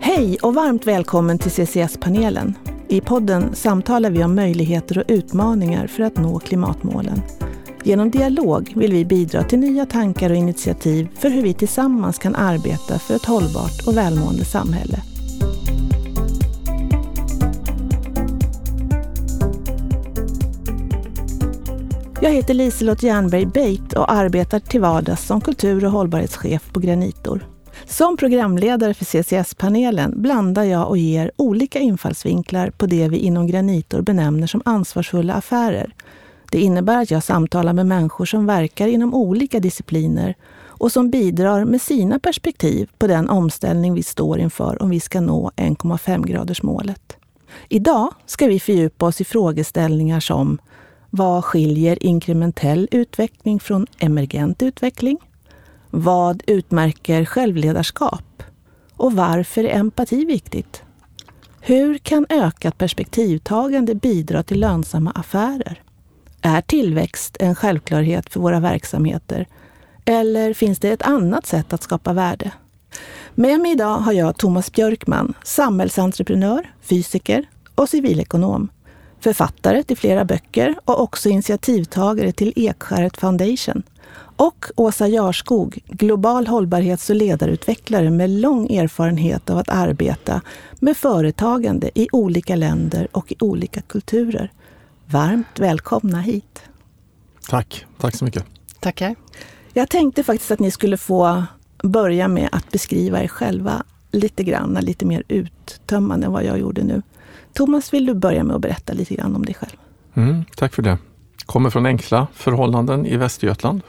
Hej och varmt välkommen till CCS-panelen. I podden samtalar vi om möjligheter och utmaningar för att nå klimatmålen. Genom dialog vill vi bidra till nya tankar och initiativ för hur vi tillsammans kan arbeta för ett hållbart och välmående samhälle. Jag heter Liselott Jernberg Beit och arbetar till vardags som kultur och hållbarhetschef på Granitor. Som programledare för CCS-panelen blandar jag och ger olika infallsvinklar på det vi inom Granitor benämner som ansvarsfulla affärer. Det innebär att jag samtalar med människor som verkar inom olika discipliner och som bidrar med sina perspektiv på den omställning vi står inför om vi ska nå 1,5-gradersmålet. Idag ska vi fördjupa oss i frågeställningar som vad skiljer inkrementell utveckling från emergent utveckling? Vad utmärker självledarskap? Och varför är empati viktigt? Hur kan ökat perspektivtagande bidra till lönsamma affärer? Är tillväxt en självklarhet för våra verksamheter? Eller finns det ett annat sätt att skapa värde? Med mig idag har jag Thomas Björkman, samhällsentreprenör, fysiker och civilekonom. Författare till flera böcker och också initiativtagare till Ekskäret Foundation – och Åsa Jarskog, global hållbarhets och ledarutvecklare med lång erfarenhet av att arbeta med företagande i olika länder och i olika kulturer. Varmt välkomna hit. Tack, tack så mycket. Tackar. Jag tänkte faktiskt att ni skulle få börja med att beskriva er själva lite grann, lite mer uttömmande än vad jag gjorde nu. Thomas, vill du börja med att berätta lite grann om dig själv? Mm, tack för det. Kommer från enkla förhållanden i Västergötland.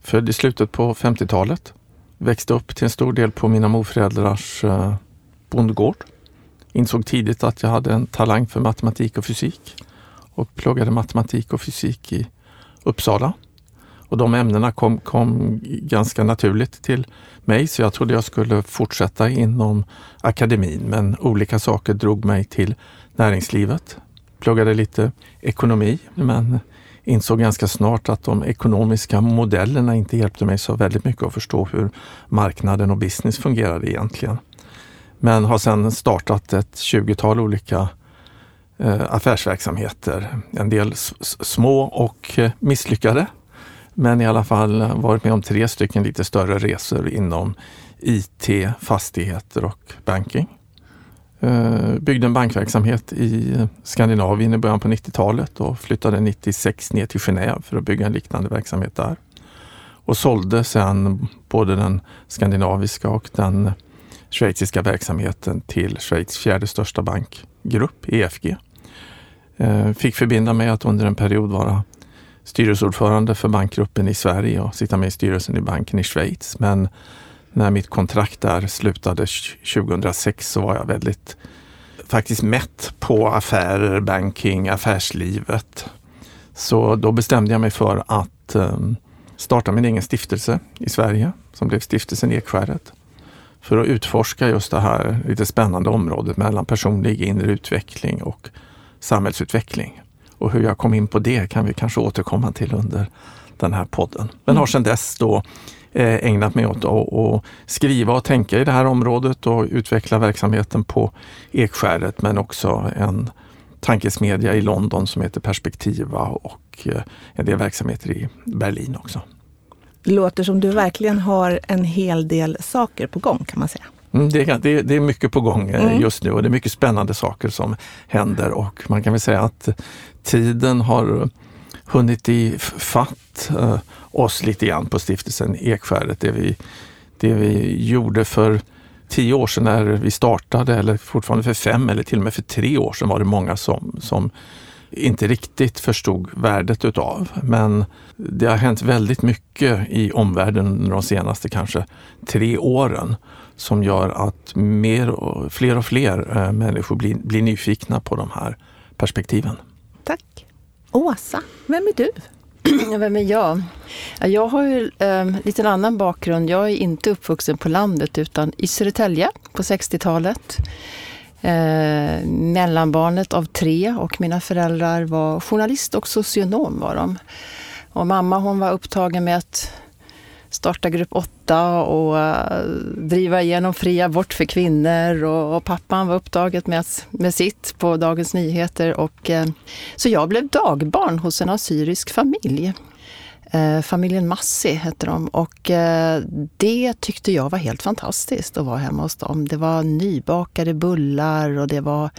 Född i slutet på 50-talet. Växte upp till en stor del på mina morföräldrars eh, bondgård. Insåg tidigt att jag hade en talang för matematik och fysik och pluggade matematik och fysik i Uppsala. Och de ämnena kom, kom ganska naturligt till mig så jag trodde jag skulle fortsätta inom akademin men olika saker drog mig till näringslivet. Pluggade lite ekonomi men insåg ganska snart att de ekonomiska modellerna inte hjälpte mig så väldigt mycket att förstå hur marknaden och business fungerade egentligen. Men har sedan startat ett 20-tal olika eh, affärsverksamheter. En del små och eh, misslyckade. Men i alla fall eh, varit med om tre stycken lite större resor inom IT, fastigheter och banking. Eh, byggde en bankverksamhet i Skandinavien i början på 90-talet och flyttade 96 ner till Genève för att bygga en liknande verksamhet där. Och sålde sedan både den skandinaviska och den schweiziska verksamheten till Schweiz fjärde största bankgrupp, EFG. Eh, fick förbinda mig att under en period vara styrelseordförande för bankgruppen i Sverige och sitta med i styrelsen i banken i Schweiz. Men när mitt kontrakt där slutade 2006 så var jag väldigt faktiskt mätt på affärer, banking, affärslivet. Så då bestämde jag mig för att ehm, starta min egen stiftelse i Sverige som blev Stiftelsen Ekskäret. För att utforska just det här lite spännande området mellan personlig inre utveckling och samhällsutveckling. Och hur jag kom in på det kan vi kanske återkomma till under den här podden. Men har sedan dess då Eh, ägnat mig åt att skriva och tänka i det här området och utveckla verksamheten på Ekskäret men också en tankesmedja i London som heter Perspektiva och eh, en del verksamheter i Berlin också. Det låter som du verkligen har en hel del saker på gång kan man säga. Mm, det, är, det, är mycket på gång eh, mm. just nu och det är mycket spännande saker som händer och man kan väl säga att tiden har hunnit i fatt oss lite grann på stiftelsen Ekskäret. Det vi, det vi gjorde för tio år sedan när vi startade eller fortfarande för fem eller till och med för tre år sedan var det många som, som inte riktigt förstod värdet utav. Men det har hänt väldigt mycket i omvärlden under de senaste kanske tre åren som gör att mer och, fler och fler äh, människor blir, blir nyfikna på de här perspektiven. Tack. Åsa, vem är du? Vem är jag? Jag har ju eh, lite annan bakgrund. Jag är inte uppvuxen på landet utan i Södertälje på 60-talet. Eh, mellanbarnet av tre och mina föräldrar var journalist och socionom var de. Och mamma hon var upptagen med att starta grupp 8 och eh, driva igenom fri abort för kvinnor. Och, och, pappan var upptaget med, med sitt på Dagens Nyheter. Och, eh, så jag blev dagbarn hos en assyrisk familj. Eh, familjen Massi hette de och det tyckte jag var helt fantastiskt att vara hemma hos dem. Det var nybakade bullar och det var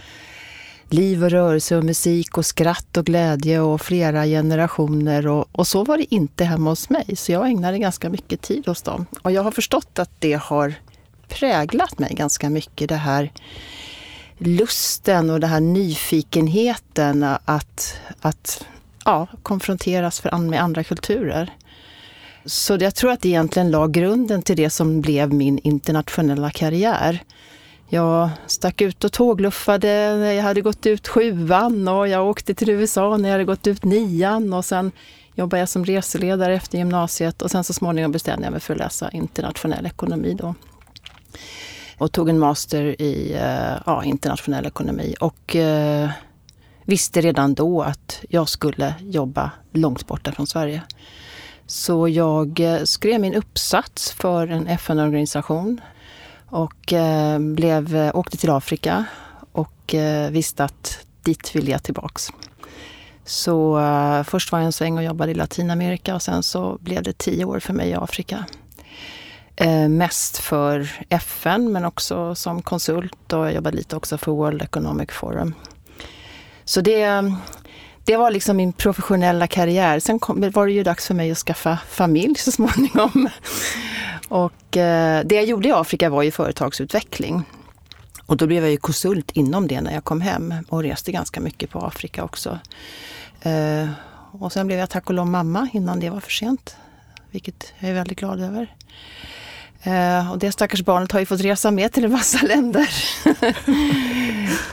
liv och rörelse och musik och skratt och glädje och flera generationer. Och, och, så var det inte hemma hos mig, så jag ägnade ganska mycket tid hos dem. Och jag har förstått att det har präglat mig ganska mycket, det här lusten och den här nyfikenheten att, att ja, konfronteras med andra kulturer. Så jag tror att det egentligen la grunden till det som blev min internationella karriär. Jag stack ut och tågluffade när jag hade gått ut sjuan och jag åkte till USA när jag hade gått ut nian och sen jobbade jag som reseledare efter gymnasiet och sen så småningom bestämde jag mig för att läsa internationell ekonomi då. Och tog en master i eh, ja, internationell ekonomi och eh, visste redan då att jag skulle jobba långt borta från Sverige. Så jag eh, skrev min uppsats för en FN-organisation och eh, blev, eh, åkte till Afrika och eh, visste att dit vill jag tillbaks. Så uh, först var jag en sväng och jobbade i Latinamerika och sen så blev det tio år för mig i Afrika. Uh, mest för FN men också som konsult och jag jobbade lite också för World Economic Forum. Så det, det var liksom min professionella karriär. Sen kom, var det ju dags för mig att skaffa familj så småningom. Och eh, det jag gjorde i Afrika var ju företagsutveckling. Och då blev jag ju konsult inom det när jag kom hem och reste ganska mycket på Afrika också. Eh, och sen blev jag tack och lov mamma innan det var för sent. Vilket jag är väldigt glad över. Eh, och det stackars barnet har ju fått resa med till en massa länder.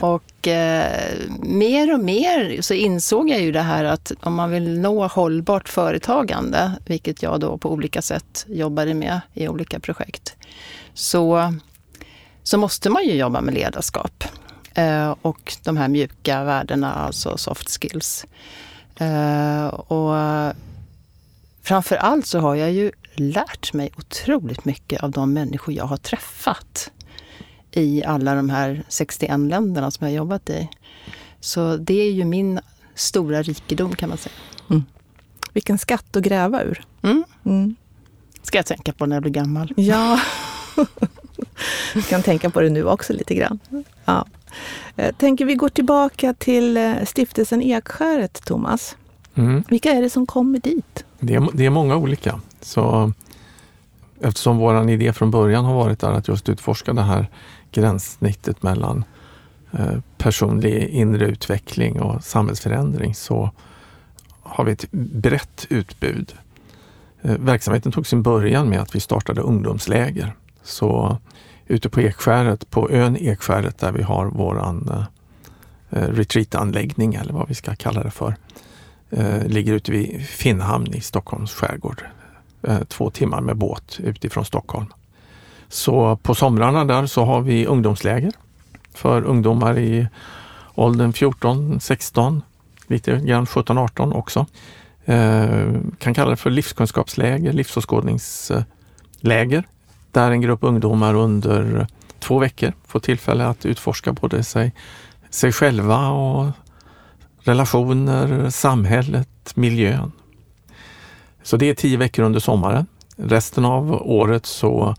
och eh, mer och mer så insåg jag ju det här att om man vill nå hållbart företagande, vilket jag då på olika sätt jobbade med i olika projekt, så, så måste man ju jobba med ledarskap. Eh, och de här mjuka värdena, alltså soft skills. Eh, och framför allt så har jag ju lärt mig otroligt mycket av de människor jag har träffat i alla de här 61 länderna som jag har jobbat i. Så det är ju min stora rikedom kan man säga. Mm. Vilken skatt att gräva ur. Mm. Mm. Ska jag tänka på när jag blir gammal. Ja. jag kan tänka på det nu också lite grann. Ja. Jag tänker vi går tillbaka till eh, stiftelsen Ekskäret, Thomas. Mm. Vilka är det som kommer dit? Det är, det är många olika. Så eftersom vår idé från början har varit att just utforska det här gränssnittet mellan eh, personlig inre utveckling och samhällsförändring så har vi ett brett utbud. Eh, verksamheten tog sin början med att vi startade ungdomsläger. Så ute på Ekskäret, på ön Ekskäret där vi har våran eh, retreatanläggning eller vad vi ska kalla det för, ligger ute vid Finnhamn i Stockholms skärgård. Eh, två timmar med båt utifrån Stockholm. Så på somrarna där så har vi ungdomsläger för ungdomar i åldern 14, 16, lite grann 17, 18 också. Eh, kan kalla det för livskunskapsläger, livsåskådningsläger där en grupp ungdomar under två veckor får tillfälle att utforska både sig, sig själva och relationer, samhället, miljön. Så det är tio veckor under sommaren. Resten av året så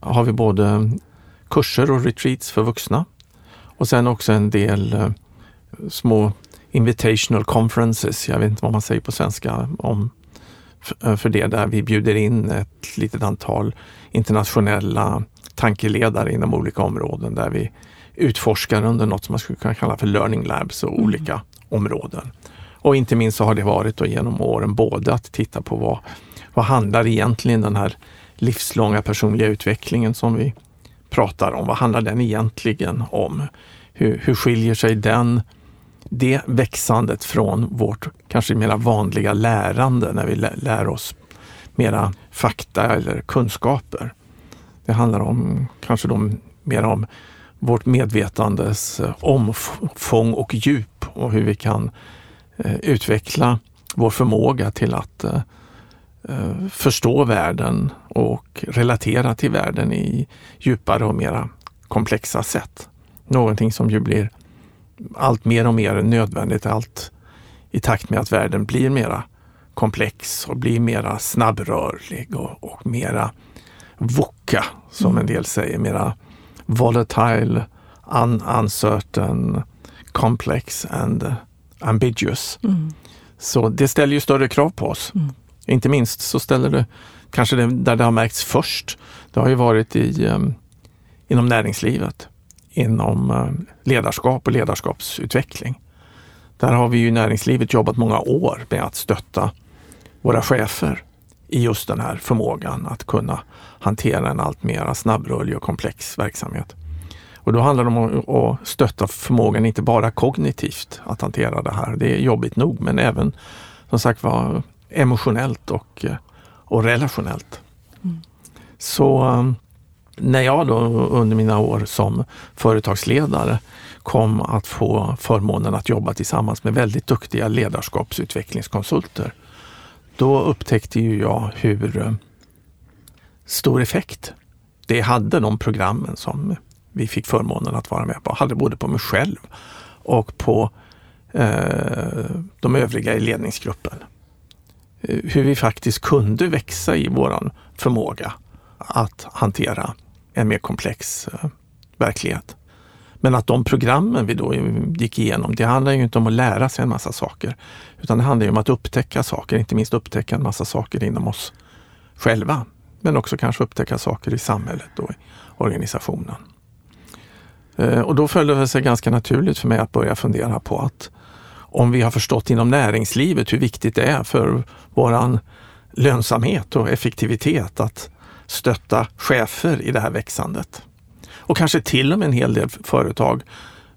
har vi både kurser och retreats för vuxna och sen också en del eh, små invitational conferences, jag vet inte vad man säger på svenska om eh, för det, där vi bjuder in ett litet antal internationella tankeledare inom olika områden där vi utforskar under något som man skulle kunna kalla för learning labs och mm. olika områden. Och inte minst så har det varit då genom åren både att titta på vad, vad handlar egentligen den här livslånga personliga utvecklingen som vi pratar om. Vad handlar den egentligen om? Hur, hur skiljer sig den, det växandet från vårt kanske mera vanliga lärande när vi lär oss mera fakta eller kunskaper? Det handlar om kanske då mer om vårt medvetandes eh, omfång och djup och hur vi kan utveckla vår förmåga till att eh, eh, förstå världen och relatera till världen i djupare och mera komplexa sätt. Någonting som ju blir allt mer och mer nödvändigt allt i takt med att världen blir mera komplex och blir mera snabbrörlig och, och mera VUCA, som mm. en del säger, mera volatile, un uncertain, complex and ambiguous. Mm. Så det ställer ju större krav på oss. Mm. Inte minst så ställer det, kanske det, där det har märkts först, det har ju varit i, um, inom näringslivet, inom um, ledarskap och ledarskapsutveckling. Där har vi ju i näringslivet jobbat många år med att stötta våra chefer i just den här förmågan att kunna hantera en allt mer snabbrörlig och komplex verksamhet. Och då handlar det om att stötta förmågan inte bara kognitivt att hantera det här. Det är jobbigt nog, men även som sagt var emotionellt och, och relationellt. Mm. Så um, när jag då under mina år som företagsledare kom att få förmånen att jobba tillsammans med väldigt duktiga ledarskapsutvecklingskonsulter. Då upptäckte ju jag hur um, stor effekt det hade de programmen som vi fick förmånen att vara med på. Hade både på mig själv och på eh, de övriga i ledningsgruppen. Eh, hur vi faktiskt kunde växa i våran förmåga att hantera en mer komplex eh, verklighet. Men att de programmen vi då gick igenom, det handlar ju inte om att lära sig en massa saker. Utan det handlar ju om att upptäcka saker, inte minst upptäcka en massa saker inom oss själva. Men också kanske upptäcka saker i samhället och i organisationen. Eh, och då föll det sig ganska naturligt för mig att börja fundera på att om vi har förstått inom näringslivet hur viktigt det är för våran lönsamhet och effektivitet att stötta chefer i det här växandet. Och kanske till och med en hel del företag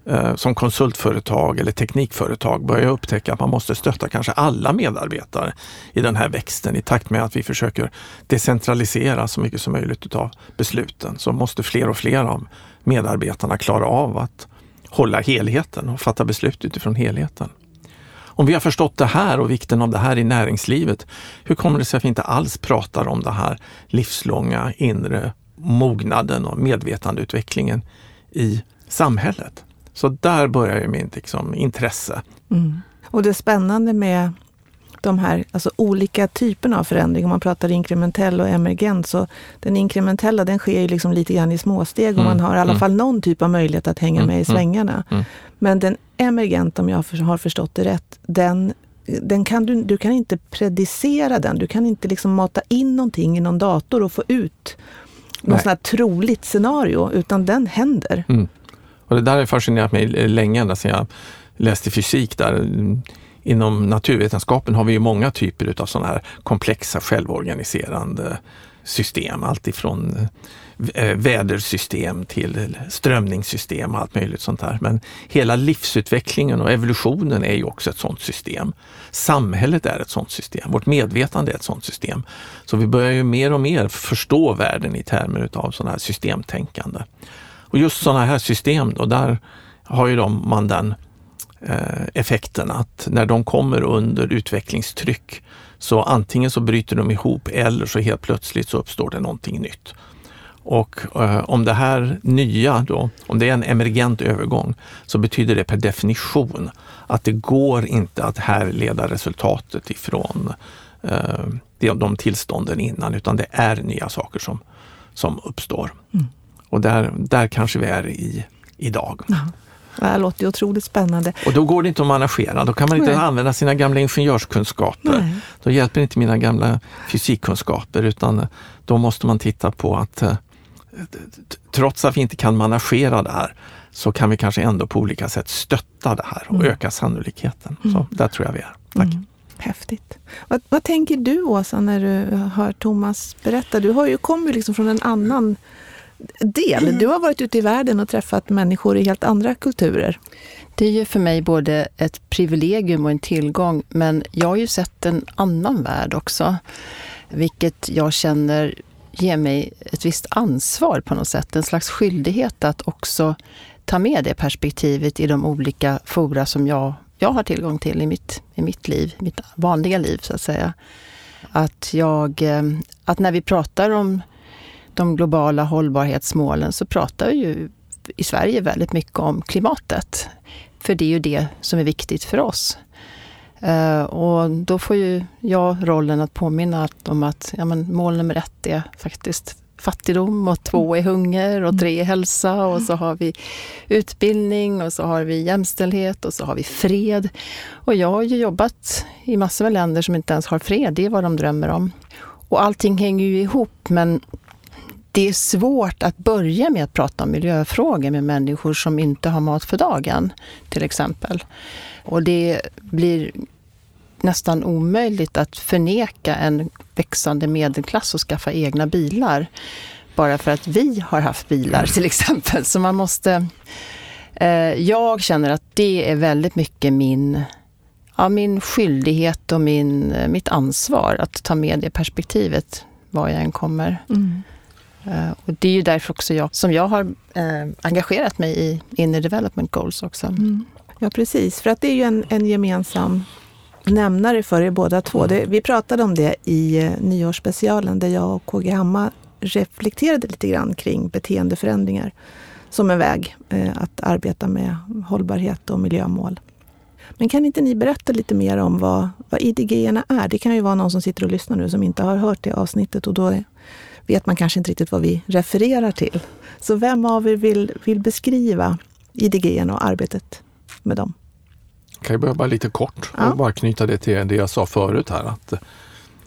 Eh, som konsultföretag eller teknikföretag börjar upptäcka att man måste stötta kanske alla medarbetare i den här växten i takt med att vi försöker decentralisera så mycket som möjligt av besluten. Så måste fler och fler av medarbetarna klara av att hålla helheten och fatta beslut utifrån helheten. Om vi har förstått det här och vikten av det här i näringslivet, hur kommer det sig att vi inte alls pratar om det här livslånga inre mognaden och medvetandeutvecklingen i samhället? Så där börjar ju mitt liksom, intresse. Mm. Och det spännande med de här alltså olika typerna av förändring, om man pratar inkrementell och emergent, så den inkrementella den sker ju liksom lite grann i småsteg och mm. man har i alla mm. fall någon typ av möjlighet att hänga mm. med i mm. svängarna. Mm. Men den emergent, om jag har förstått det rätt, den den kan du, du kan inte predicera den. Du kan inte liksom mata in någonting i någon dator och få ut något sånt här troligt scenario, utan den händer. Mm. Och det där har fascinerat mig länge, ända sedan jag läste fysik där inom naturvetenskapen har vi ju många typer av sådana här komplexa självorganiserande system. Allt ifrån eh, eh, vädersystem till strömningssystem och allt möjligt sånt där. Men hela livsutvecklingen och evolutionen är ju också ett sådant system. Samhället är ett sådant system. Vårt medvetande är ett sådant system. Så vi börjar ju mer och mer förstå världen i termer av sådana här systemtänkande. Och just sådana här system då, där har ju de, man den Eh, effekten att när de kommer under utvecklingstryck så antingen så bryter de ihop eller så helt plötsligt så uppstår det någonting nytt. Och eh, om det här nya då, om det är en emergent övergång, så betyder det per definition att det går inte att härleda resultatet ifrån eh, de tillstånden innan, utan det är nya saker som, som uppstår. Mm. Och där, där kanske vi är i idag. Ja. Det här låter ju otroligt spännande. Och då går det inte att managera, då kan man inte Nej. använda sina gamla ingenjörskunskaper. Nej. Då hjälper inte mina gamla fysikkunskaper utan då måste man titta på att eh, trots att vi inte kan managera det här så kan vi kanske ändå på olika sätt stötta det här och mm. öka sannolikheten. Mm. Så där tror jag vi är. Tack! Mm. Häftigt. Vad, vad, tänker du Åsa när du hör Thomas berätta? Du har ju kommit liksom från en annan del. Du har varit ute i världen och träffat människor i helt andra kulturer. Det är ju för mig både ett privilegium och en tillgång, men jag har ju sett en annan värld också, vilket jag känner ger mig ett visst ansvar på något sätt, en slags skyldighet att också ta med det perspektivet i de olika fora som jag, jag har tillgång till i mitt, i mitt liv, mitt vanliga liv så att säga. Att, jag, eh, att när vi pratar om de globala hållbarhetsmålen så pratar vi ju i Sverige väldigt mycket om klimatet. För det är ju det som är viktigt för oss. Uh, och då får ju jag rollen att påminna om att ja, men mål nummer ett är faktiskt fattigdom och två är hunger och tre är hälsa och så har vi utbildning och så har vi jämställdhet och så har vi fred. Och jag har ju jobbat i massor med länder som inte ens har fred, det är vad de drömmer om. Och allting hänger ju ihop men det är svårt att börja med att prata om miljöfrågor med människor som inte har mat för dagen, till exempel. Och det blir nästan omöjligt att förneka en växande medelklass och skaffa egna bilar. Bara för att vi har haft bilar till exempel. Så man måste... Eh, jag känner att det är väldigt mycket min, ja, min skyldighet och min, eh, mitt ansvar att ta med det perspektivet var jag än kommer. Mm. Uh, och det är ju därför också jag, som jag har uh, engagerat mig i Inner Development Goals också. Mm. Ja, precis. För att det är ju en, en gemensam nämnare för er båda två. Det, vi pratade om det i uh, nyårsspecialen där jag och KG Hammar reflekterade lite grann kring beteendeförändringar som en väg att arbeta med hållbarhet och miljömål. Men kan inte ni berätta lite mer om vad, vad idg är? Det kan ju vara någon som sitter och lyssnar nu som inte har hört det avsnittet och då vet man kanske inte riktigt vad vi refererar till. Så vem av er vill, vill beskriva IDG och arbetet med dem? Jag kan jag börja bara lite kort ja. och bara knyta det till det jag sa förut här att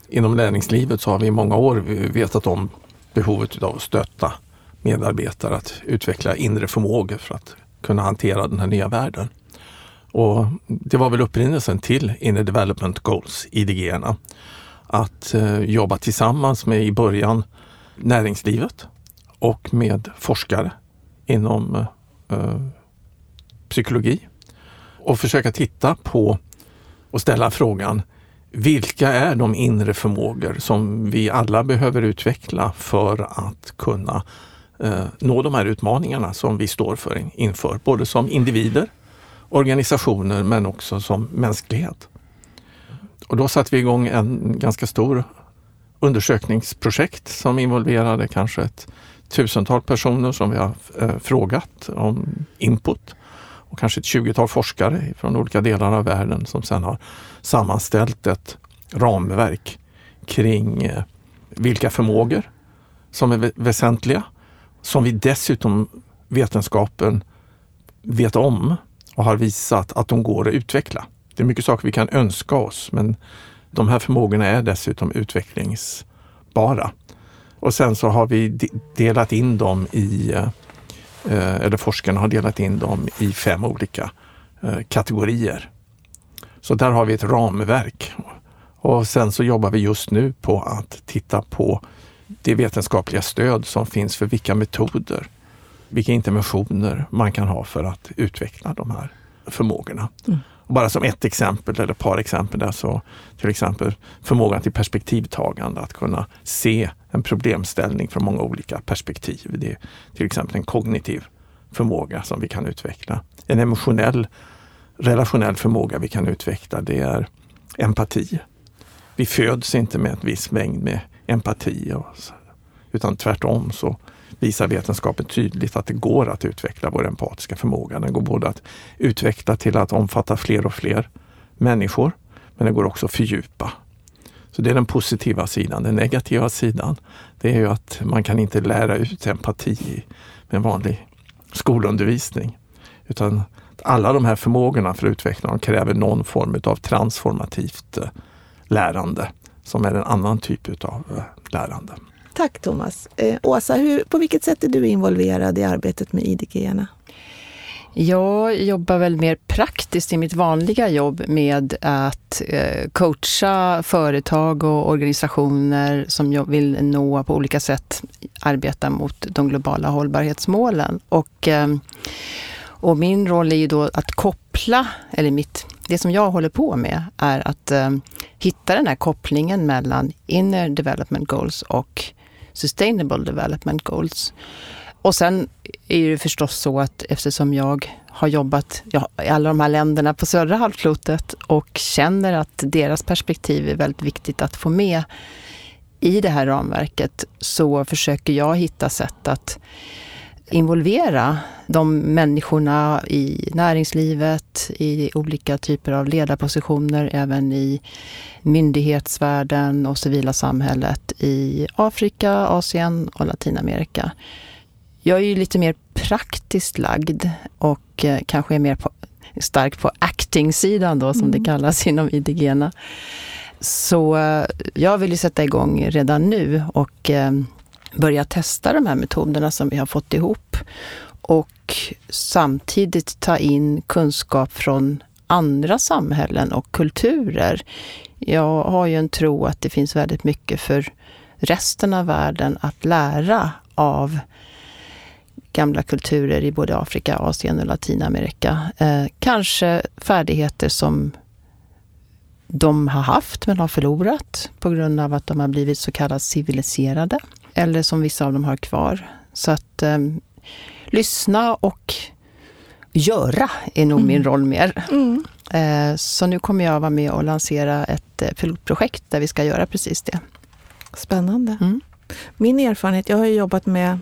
inom näringslivet så har vi i många år vetat om behovet av att stötta medarbetare att utveckla inre förmågor för att kunna hantera den här nya världen. Och det var väl upprinnelsen till Inner Development Goals, IDG. Att eh, jobba tillsammans med i början näringslivet och med forskare inom eh, psykologi och försöka titta på och ställa frågan vilka är de inre förmågor som vi alla behöver utveckla för att kunna eh, nå de här utmaningarna som vi står för inför, både som individer, organisationer men också som mänsklighet. Och då satte vi igång en ganska stor undersökningsprojekt som involverade kanske ett tusental personer som vi har eh, frågat om input och kanske ett tjugotal forskare från olika delar av världen som sedan har sammanställt ett ramverk kring eh, vilka förmågor som är väsentliga, som vi dessutom vetenskapen vet om och har visat att de går att utveckla. Det är mycket saker vi kan önska oss men de här förmågorna är dessutom utvecklingsbara. Och sen så har vi delat in dem i, eh, eller forskarna har delat in dem i fem olika eh, kategorier. Så där har vi ett ramverk. Och sen så jobbar vi just nu på att titta på det vetenskapliga stöd som finns för vilka metoder, vilka interventioner man kan ha för att utveckla de här förmågorna. Mm. Bara som ett exempel eller ett par exempel där så till exempel förmågan till perspektivtagande, att kunna se en problemställning från många olika perspektiv. Det är till exempel en kognitiv förmåga som vi kan utveckla. En emotionell, relationell förmåga vi kan utveckla det är empati. Vi föds inte med en viss mängd med empati utan tvärtom så visar vetenskapen tydligt att det går att utveckla vår empatiska förmåga. Den går både att utveckla till att omfatta fler och fler människor, men den går också att fördjupa. Så det är den positiva sidan. Den negativa sidan, det är ju att man kan inte lära ut empati med en vanlig skolundervisning. Utan alla de här förmågorna för att utveckla dem kräver någon form av transformativt eh, lärande som är en annan typ av eh, lärande. Tack Thomas. Eh, Åsa, hur, på vilket sätt är du involverad i arbetet med IDG-erna? Jag jobbar väl mer praktiskt i mitt vanliga jobb med att eh, coacha företag och organisationer som jag vill nå på olika sätt arbeta mot de globala hållbarhetsmålen. Och, eh, och min roll är ju då att koppla, eller mitt, det som jag håller på med är att eh, hitta den här kopplingen mellan inner development goals och Sustainable Development Goals. och sen är det förstås så att eftersom jag har jobbat ja, i alla de här länderna på södra halvklotet och känner att deras perspektiv är väldigt viktigt att få med i det här ramverket så försöker jag hitta sätt att involvera de människorna i näringslivet, i olika typer av ledarpositioner, även i myndighetsvärlden och civila samhället i Afrika, Asien och Latinamerika. Jag är ju lite mer praktiskt lagd och eh, kanske är mer på, stark på acting-sidan då, som mm. det kallas inom IDGena. Så eh, jag vill ju sätta igång redan nu och eh, börja testa de här metoderna som vi har fått ihop och samtidigt ta in kunskap från andra samhällen och kulturer. Jag har ju en tro att det finns väldigt mycket för resten av världen att lära av gamla kulturer i både Afrika, Asien och Latinamerika. Eh, kanske färdigheter som de har haft men har förlorat på grund av att de har blivit så kallat civiliserade. Eller som vissa av dem har kvar. Så att eh, lyssna och göra är nog mm. min roll mer. Mm. Eh, så nu kommer jag vara med och lansera ett eh, pilotprojekt där vi ska göra precis det. Spännande. Mm. Min erfarenhet, jag har jobbat med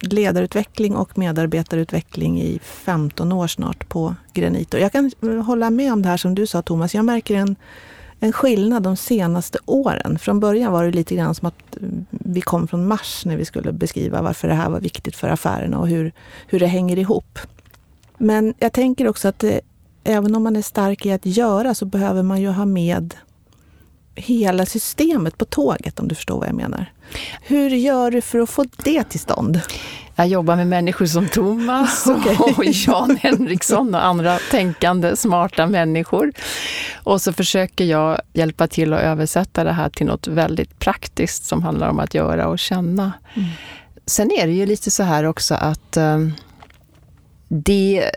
ledarutveckling och medarbetarutveckling i 15 år snart på Granito. Jag kan hålla med om det här som du sa Thomas. Jag märker en, en skillnad de senaste åren. Från början var det lite grann som att eh, vi kom från Mars när vi skulle beskriva varför det här var viktigt för affärerna och hur, hur det hänger ihop. Men jag tänker också att det, även om man är stark i att göra så behöver man ju ha med hela systemet på tåget om du förstår vad jag menar. Hur gör du för att få det till stånd? Jag jobbar med människor som Thomas okay. och Jan Henriksson och andra tänkande, smarta människor. Och så försöker jag hjälpa till att översätta det här till något väldigt praktiskt som handlar om att göra och känna. Mm. Sen är det ju lite så här också att um, det,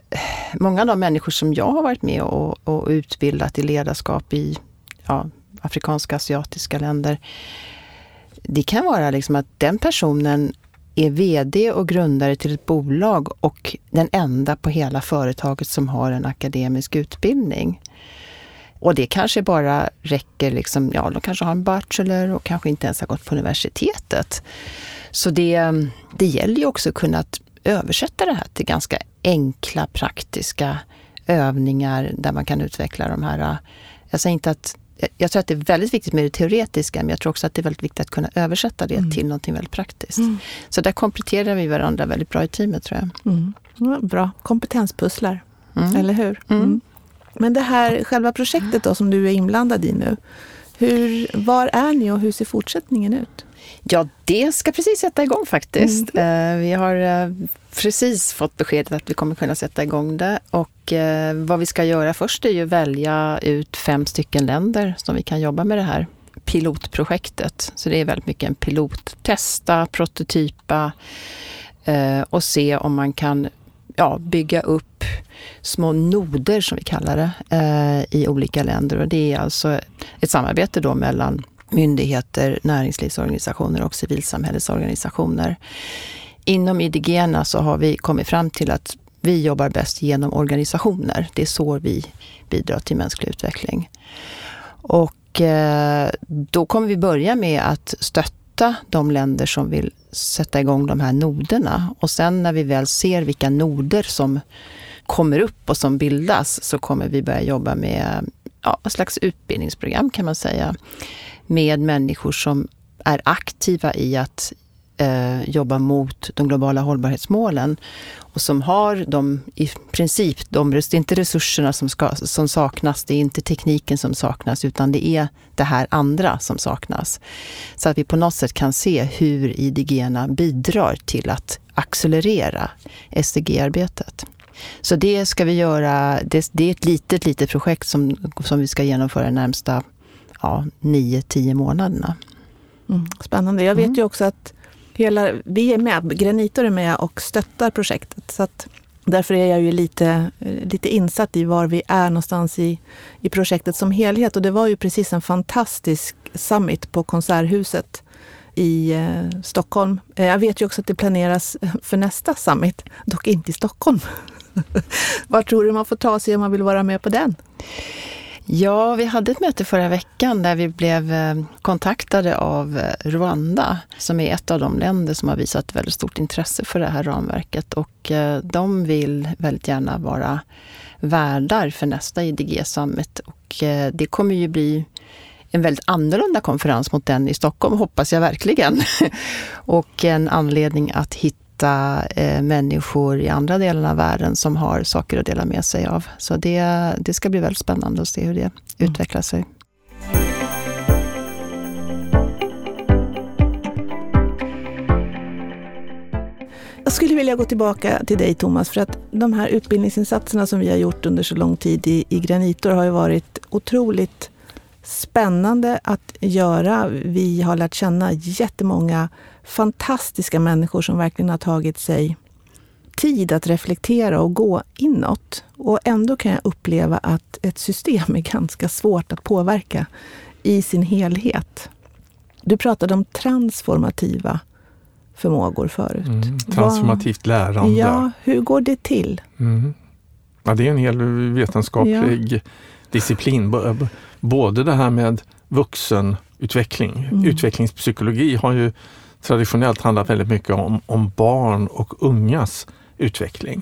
många av de människor som jag har varit med och, och utbildat i ledarskap i ja, afrikanska, asiatiska länder. Det kan vara liksom att den personen är VD och grundare till ett bolag och den enda på hela företaget som har en akademisk utbildning. Och det kanske bara räcker, liksom, ja de kanske har en bachelor och kanske inte ens har gått på universitetet. Så det, det gäller ju också att kunna översätta det här till ganska enkla, praktiska övningar där man kan utveckla de här... Jag säger inte att jag tror att det är väldigt viktigt med det teoretiska, men jag tror också att det är väldigt viktigt att kunna översätta det mm. till någonting väldigt praktiskt. Mm. Så där kompletterar vi varandra väldigt bra i teamet tror jag. Mm. Bra, kompetenspusslar, mm. eller hur? Mm. Mm. Men det här själva projektet då som du är inblandad i nu, hur, var är ni och hur ser fortsättningen ut? Ja, det ska precis sätta igång faktiskt. Mm. Vi har eh, precis fått beskedet att vi kommer kunna sätta igång det. Och eh, vad vi ska göra först är ju välja ut fem stycken länder som vi kan jobba med det här pilotprojektet. Så det är väldigt mycket en pilot. Testa, prototypa och se om man kan ja, bygga upp små noder, som vi kallar det, i olika länder. Och det är alltså ett samarbete då mellan myndigheter, näringslivsorganisationer och civilsamhällesorganisationer. Inom IDGena så har vi kommit fram till att vi jobbar bäst genom organisationer. Det är så vi bidrar till mänsklig utveckling. Och eh, då kommer vi börja med att stötta de länder som vill sätta igång de här noderna. Och sen när vi väl ser vilka noder som kommer upp och som bildas så kommer vi börja jobba med ja, ett slags utbildningsprogram kan man säga med människor som är aktiva i att eh, jobba mot de globala hållbarhetsmålen och som har de, i princip, de, det är inte resurserna som, ska, som saknas, det är inte tekniken som saknas, utan det är det här andra som saknas. Så att vi på något sätt kan se hur IDG bidrar till att accelerera SDG-arbetet. Så det ska vi göra, det, det, är ett litet, litet projekt som, som vi ska genomföra de närmsta ja, nio, tio månaderna. Mm, spännande. Jag vet mm. ju också att hela, vi är med, Granitor är med och stöttar projektet. Så att därför är jag ju lite, lite insatt i var vi är någonstans i, i projektet som helhet. Och det var ju precis en fantastisk summit på Konserthuset i eh, Stockholm. Eh, jag vet ju också att det planeras för nästa summit, dock inte i Stockholm. Var tror du man får ta sig om man vill vara med på den? Ja, vi hade ett möte förra veckan där vi blev eh, kontaktade av eh, Rwanda, som är ett av de länder som har visat väldigt stort intresse för det här ramverket. Och eh, de vill väldigt gärna vara värdar för nästa IDG Summit. Och det kommer ju bli en väldigt annorlunda konferens mot den i Stockholm, hoppas jag verkligen. och en anledning att hitta hitta eh, människor i andra delar av världen som har saker att dela med sig av. Så det, det ska bli väldigt spännande att se hur det mm. utvecklar sig. Jag skulle vilja gå tillbaka till dig Thomas, för att de här utbildningsinsatserna som vi har gjort under så lång tid i, i Granitor har ju varit otroligt spännande att göra. Vi har lärt känna jättemånga fantastiska människor som verkligen har tagit sig tid att reflektera och gå inåt. Och ändå kan jag uppleva att ett system är ganska svårt att påverka i sin helhet. Du pratade om transformativa förmågor förut. Mm, transformativt lärande. Ja, hur går det till? Mm. Ja, det är en hel vetenskaplig ja. disciplin. Både det här med vuxenutveckling, mm. utvecklingspsykologi har ju traditionellt handlat väldigt mycket om, om barn och ungas utveckling.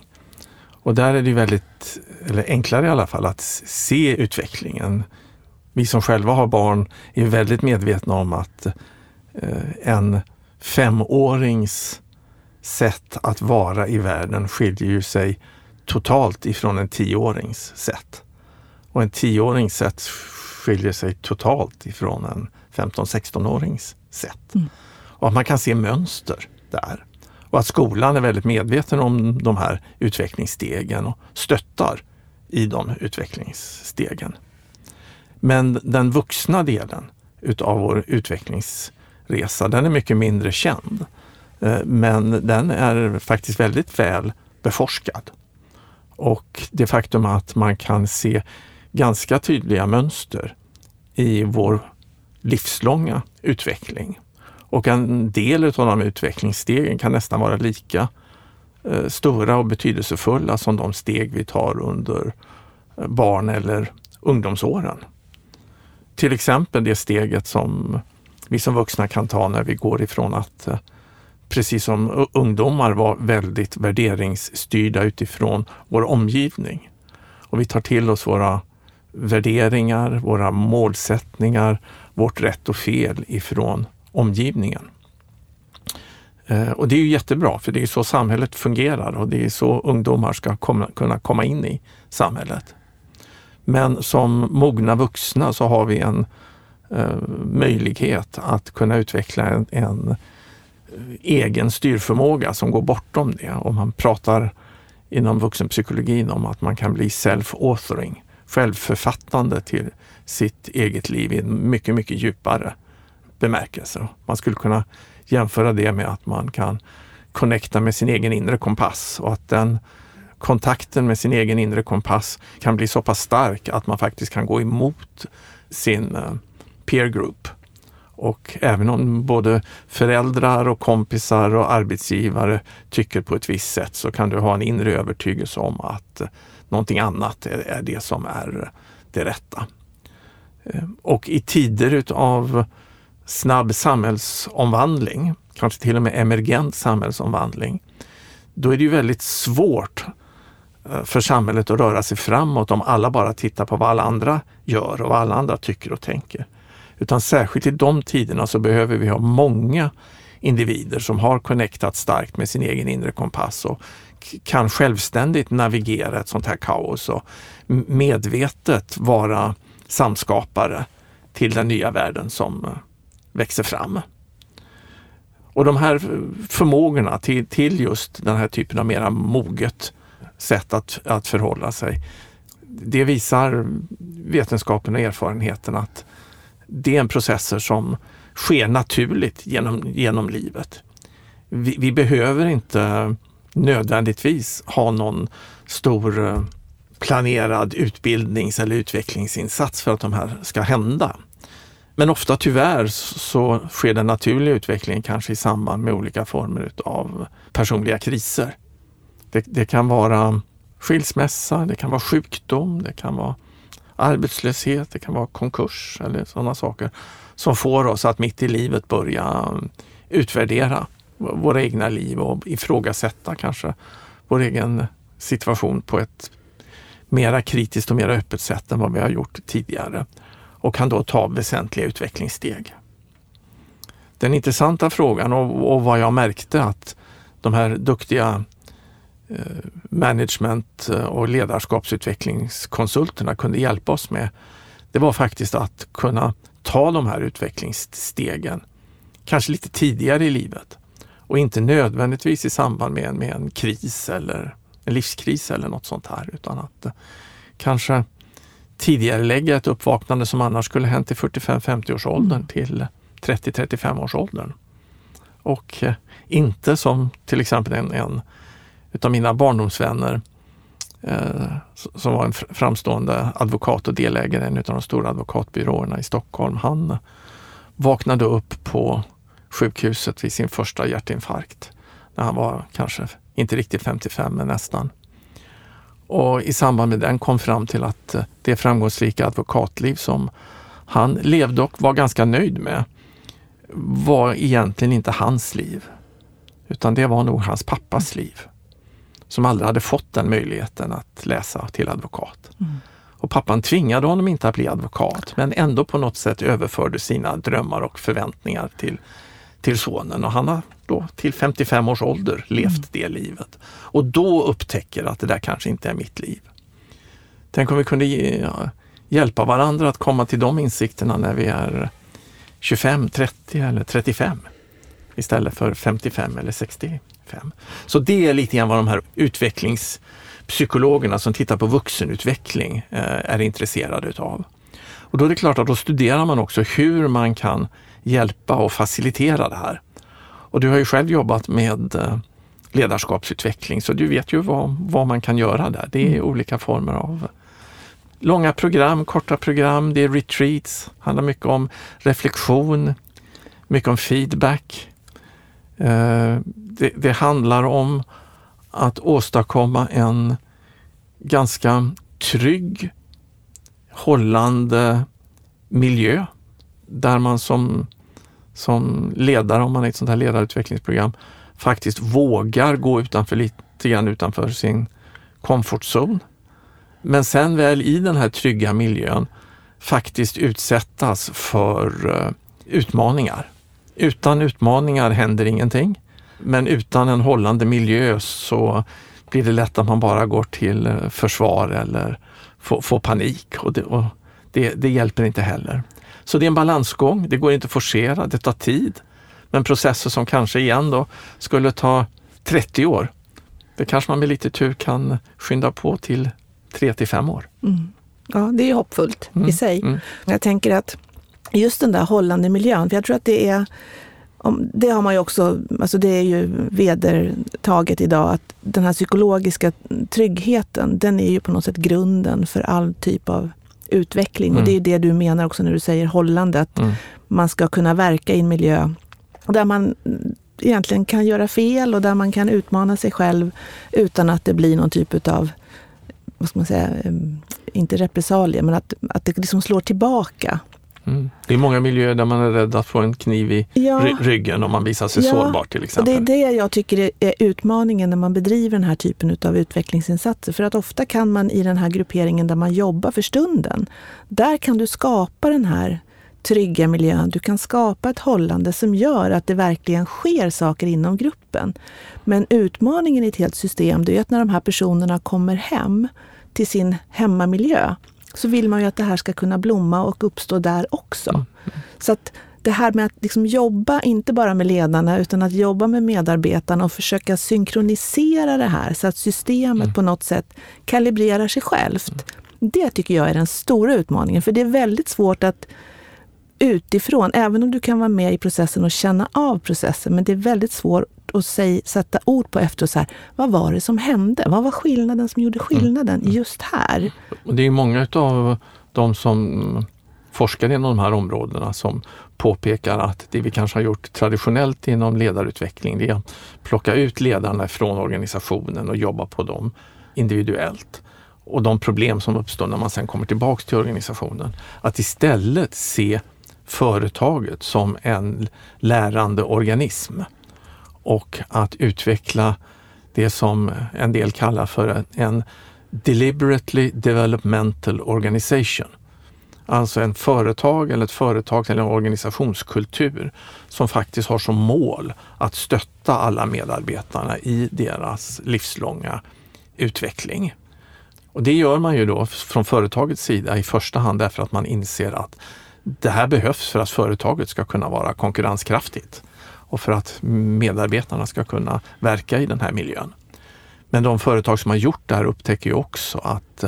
Och där är det väldigt, eller enklare i alla fall, att se utvecklingen. Vi som själva har barn är väldigt medvetna om att eh, en femårings sätt att vara i världen skiljer ju sig totalt ifrån en tioårings sätt. Och en tioårings sätt skiljer sig totalt ifrån en 15-16-årings sätt. Mm. Och att man kan se mönster där. Och att skolan är väldigt medveten om de här utvecklingsstegen och stöttar i de utvecklingsstegen. Men den vuxna delen utav vår utvecklingsresa, den är mycket mindre känd. Eh, men den är faktiskt väldigt väl beforskad. Och det faktum att man kan se ganska tydliga mönster i vår livslånga utveckling och en del av de utvecklingsstegen kan nästan vara lika eh, stora och betydelsefulla som de steg vi tar under eh, barn eller ungdomsåren. Till exempel det steget som vi som vuxna kan ta när vi går ifrån att eh, precis som ungdomar var väldigt värderingsstyrda utifrån vår omgivning. Och vi tar till oss våra värderingar, våra målsättningar, vårt rätt och fel ifrån omgivningen. Eh, och det är ju jättebra, för det är så samhället fungerar och det är så ungdomar ska komma, kunna komma in i samhället. Men som mogna vuxna så har vi en eh, möjlighet att kunna utveckla en, en, eh, egen styrförmåga som går bortom det. Och man pratar inom vuxenpsykologin om att man kan bli self-authoring, självförfattande till sitt eget liv i en mycket, mycket djupare bemärkelse. Man skulle kunna jämföra det med att man kan connecta med sin egen inre kompass och att den kontakten med sin egen inre kompass kan bli så pass stark att man faktiskt kan gå emot sin eh, peer group. Och även om både föräldrar och kompisar och arbetsgivare tycker på ett visst sätt så kan du ha en inre övertygelse om att eh, någonting annat är det som är det rätta. Eh, och i tider utav snabb samhällsomvandling, kanske till och med emergent samhällsomvandling, då är det ju väldigt svårt eh, för samhället att röra sig framåt om alla bara tittar på vad alla andra gör och vad alla andra tycker och tänker. Utan särskilt i de tiderna så behöver vi ha många individer som har connectat starkt med sin egen inre kompass och kan självständigt navigera ett sånt här kaos och medvetet vara samskapare till den nya världen som eh, växer fram. Och de här förmågorna till, till just den här typen av mera moget sätt att, att förhålla sig, det visar vetenskapen och erfarenheten att det är en processer som sker naturligt genom, genom livet. Vi, vi behöver inte nödvändigtvis ha någon stor eh, planerad utbildnings eller utvecklingsinsats för att de här ska hända. Men ofta tyvärr så sker den naturliga utvecklingen kanske i samband med olika former av personliga kriser. Det, det, kan vara skilsmässa, det kan vara sjukdom, det kan vara arbetslöshet, det kan vara konkurs eller sådana saker som får oss att mitt i livet börja mm, utvärdera våra egna liv och ifrågasätta kanske vår egen situation på ett mera kritiskt och mera öppet sätt än vad vi har gjort tidigare och kan då ta väsentliga utvecklingssteg. Den intressanta frågan och, och vad jag märkte att de här duktiga eh, management eh, och ledarskapsutvecklingskonsulterna kunde hjälpa oss med, det var faktiskt att kunna ta de här utvecklingsstegen, kanske lite tidigare i livet och inte nödvändigtvis i samband med en, med en kris eller en livskris eller något sånt här, utan att eh, kanske tidigare lägga ett uppvaknande som annars skulle hänt i 45-50 års åldern mm. till 30-35 års åldern. Och eh, inte som till exempel en, en utav mina barndomsvänner eh, som var en framstående advokat och delägare i en av de stora advokatbyråerna i Stockholm. Han vaknade upp på sjukhuset vid sin första hjärtinfarkt när han var kanske inte riktigt 55 men nästan. Och i samband med den kom fram till att eh, det framgångsrika advokatliv som han levde och var ganska nöjd med var egentligen inte hans liv. Utan det var nog hans pappas liv. Som aldrig hade fått den möjligheten att läsa till advokat. Mm. Och pappan tvingade honom inte att bli advokat men ändå på något sätt överförde sina drömmar och förväntningar till till sonen och han har då till 55 års ålder levt mm. det livet. Och då upptäcker att det där kanske inte är mitt liv. Tänk om vi kunde hjälpa varandra att komma till de insikterna när vi är 25, 30 eller 35 istället för 55 eller 65. Så det är lite grann vad de här utvecklingspsykologerna som tittar på vuxenutveckling eh, är intresserade utav. Och då är det klart att då studerar man också hur man kan hjälpa och facilitera det här. Och du har ju själv jobbat med eh, ledarskapsutveckling så du vet ju vad, vad man kan göra där. Det är mm. olika former av långa program, korta program, det är retreats, handlar mycket om reflektion, mycket om feedback. Eh, det, det handlar om att åstadkomma en ganska trygg, hållande miljö där man som, som ledare, om man är ett sånt här ledarutvecklingsprogram, faktiskt vågar gå utanför lite grann utanför sin comfort zone. Men sen väl i den här trygga miljön faktiskt utsättas för eh, utmaningar. Utan utmaningar händer ingenting. Men utan en hållande miljö så blir det lätt att man bara går till eh, försvar eller får, får panik och, det, och det, det hjälper inte heller. Så det är en balansgång. Det går inte att forcera, det tar tid. Men processer som kanske igen då skulle ta 30 år, det kanske man med lite tur kan skynda på till 3 till 5 år. Mm. Ja, det är hoppfullt mm. i sig. Mm. Jag tänker att just den där hållande miljön, för jag tror att det är det har man ju också, alltså det är ju vedertaget idag att den här psykologiska tryggheten, den är ju på något sätt grunden för all typ av utveckling. Mm. Och det är det du menar också när du säger hållande, att mm. man ska kunna verka i en miljö där man egentligen kan göra fel och där man kan utmana sig själv utan att det blir någon typ av, vad ska man säga, inte repressalier, men att, att det liksom slår tillbaka. Mm. Det är många miljöer där man är rädd att få en kniv i ja. ryggen om man visar sig ja. sårbar till exempel. Och det är det jag tycker är utmaningen när man bedriver den här typen av utvecklingsinsatser. För att ofta kan man i den här grupperingen där man jobbar för stunden, där kan du skapa den här trygga miljön. Du kan skapa ett hållande som gör att det verkligen sker saker inom gruppen. Men utmaningen i ett helt system, det är att när de här personerna kommer hem till sin hemmamiljö, så vill man ju att det här ska kunna blomma och uppstå där också. Mm. Så att det här med att liksom jobba, inte bara med ledarna, utan att jobba med medarbetarna och försöka synkronisera det här så att systemet mm. på något sätt kalibrerar sig självt. Mm. Det tycker jag är den stora utmaningen, för det är väldigt svårt att utifrån, även om du kan vara med i processen och känna av processen, men det är väldigt svårt att säg, sätta ord på efteråt. Så här, vad var det som hände? Vad var skillnaden som gjorde skillnaden mm. just här? Det är många av de som forskare inom de här områdena som påpekar att det vi kanske har gjort traditionellt inom ledarutveckling, det är att plocka ut ledarna från organisationen och jobba på dem individuellt. Och de problem som uppstår när man sen kommer tillbaks till organisationen. Att istället se företaget som en lärande organism och att utveckla det som en del kallar för en deliberately developmental organization. Alltså en företag eller ett företag eller en organisationskultur som faktiskt har som mål att stötta alla medarbetarna i deras livslånga utveckling. Och det gör man ju då från företagets sida i första hand därför att man inser att det här behövs för att företaget ska kunna vara konkurrenskraftigt och för att medarbetarna ska kunna verka i den här miljön. Men de företag som har gjort det här upptäcker ju också att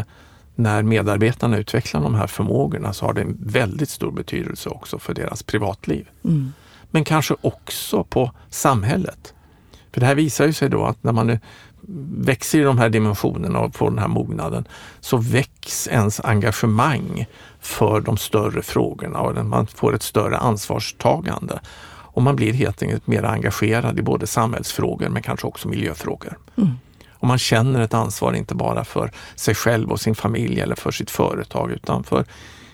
när medarbetarna utvecklar de här förmågorna så har det en väldigt stor betydelse också för deras privatliv. Mm. Men kanske också på samhället. För det här visar ju sig då att när man växer i de här dimensionerna och får den här mognaden så väcks ens engagemang för de större frågorna och man får ett större ansvarstagande. Och man blir helt enkelt mer engagerad i både samhällsfrågor men kanske också miljöfrågor. Mm. Och man känner ett ansvar inte bara för sig själv och sin familj eller för sitt företag utan för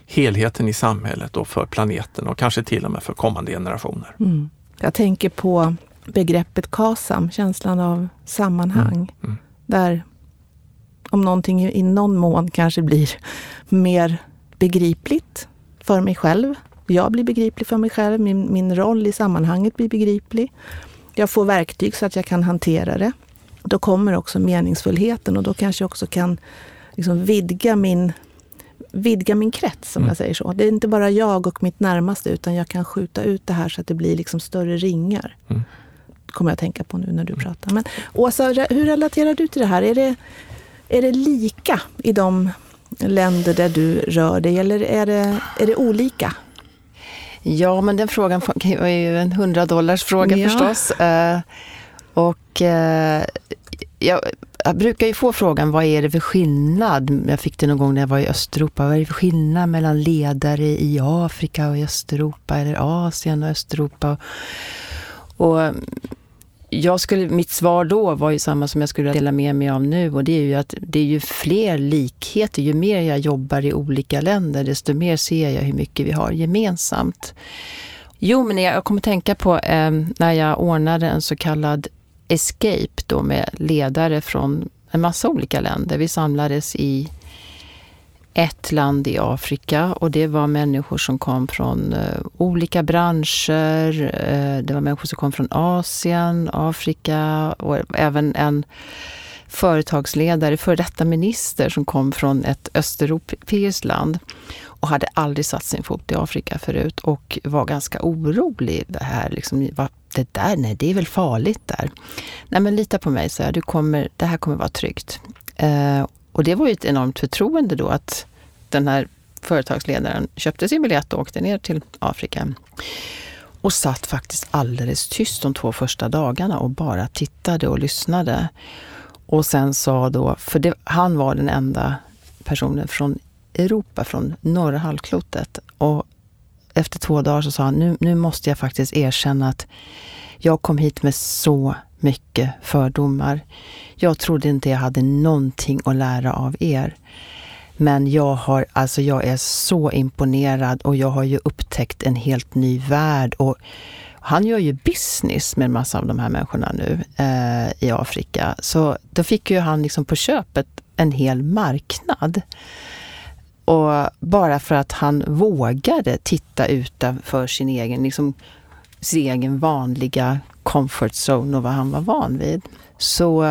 helheten i samhället och för planeten och kanske till och med för kommande generationer. Mm. Jag tänker på begreppet KASAM, känslan av sammanhang. Mm. Mm. Där om någonting i någon mån kanske blir mer begripligt för mig själv. Jag blir begriplig för mig själv, min, min roll i sammanhanget blir begriplig. Jag får verktyg så att jag kan hantera det. Då kommer också meningsfullheten och då kanske jag också kan liksom vidga min vidga min krets, om mm. jag säger så. Det är inte bara jag och mitt närmaste, utan jag kan skjuta ut det här så att det blir liksom större ringar. Mm. kommer jag att tänka på nu när du mm. pratar. Men Åsa, hur relaterar du till det här? Är det, är det lika i de länder där du rör dig, eller är det, är det olika? Ja, men den frågan var ju en hundradollars fråga ja. förstås. Uh, och jag, jag, brukar ju få frågan, vad är det för skillnad? Jag fick det någon gång när jag var i Östeuropa. Vad är det för skillnad mellan ledare i Afrika och i Östeuropa eller Asien och Östeuropa? Och jag skulle, mitt svar då var ju samma som jag skulle dela med mig av nu och det är ju att det är ju fler likheter. Ju mer jag jobbar i olika länder desto mer ser jag hur mycket vi har gemensamt. Jo, men jag kommer tänka på eh, när jag ordnade en så kallad Escape då med ledare från en massa olika länder. Vi samlades i ett land i Afrika och det var människor som kom från eh, olika branscher. Eh, det var människor som kom från Asien, Afrika och även en företagsledare, före detta minister som kom från ett östeuropeiskt land och hade aldrig satt sin fot i Afrika förut och var ganska orolig. Det här, liksom, det där, nej det är väl farligt där. Nej men lita på mig, så jag, du kommer, det här kommer vara tryggt. Eh, och det var ju ett enormt förtroende då att den här företagsledaren köpte sin biljett och åkte ner till Afrika. Och satt faktiskt alldeles tyst de två första dagarna och bara tittade och lyssnade. Och sen sa då, för det, han var den enda personen från Europa, från norra halvklotet. Och efter två dagar så sa han, nu, nu måste jag faktiskt erkänna att jag kom hit med så mycket fördomar. Jag trodde inte jag hade någonting att lära av er. Men jag, har, alltså jag är så imponerad och jag har ju upptäckt en helt ny värld. Och han gör ju business med en massa av de här människorna nu eh, i Afrika. Så då fick ju han liksom på köpet en hel marknad. Och bara för att han vågade titta utanför sin egen, liksom, sin egen vanliga comfort zone och vad han var van vid. Så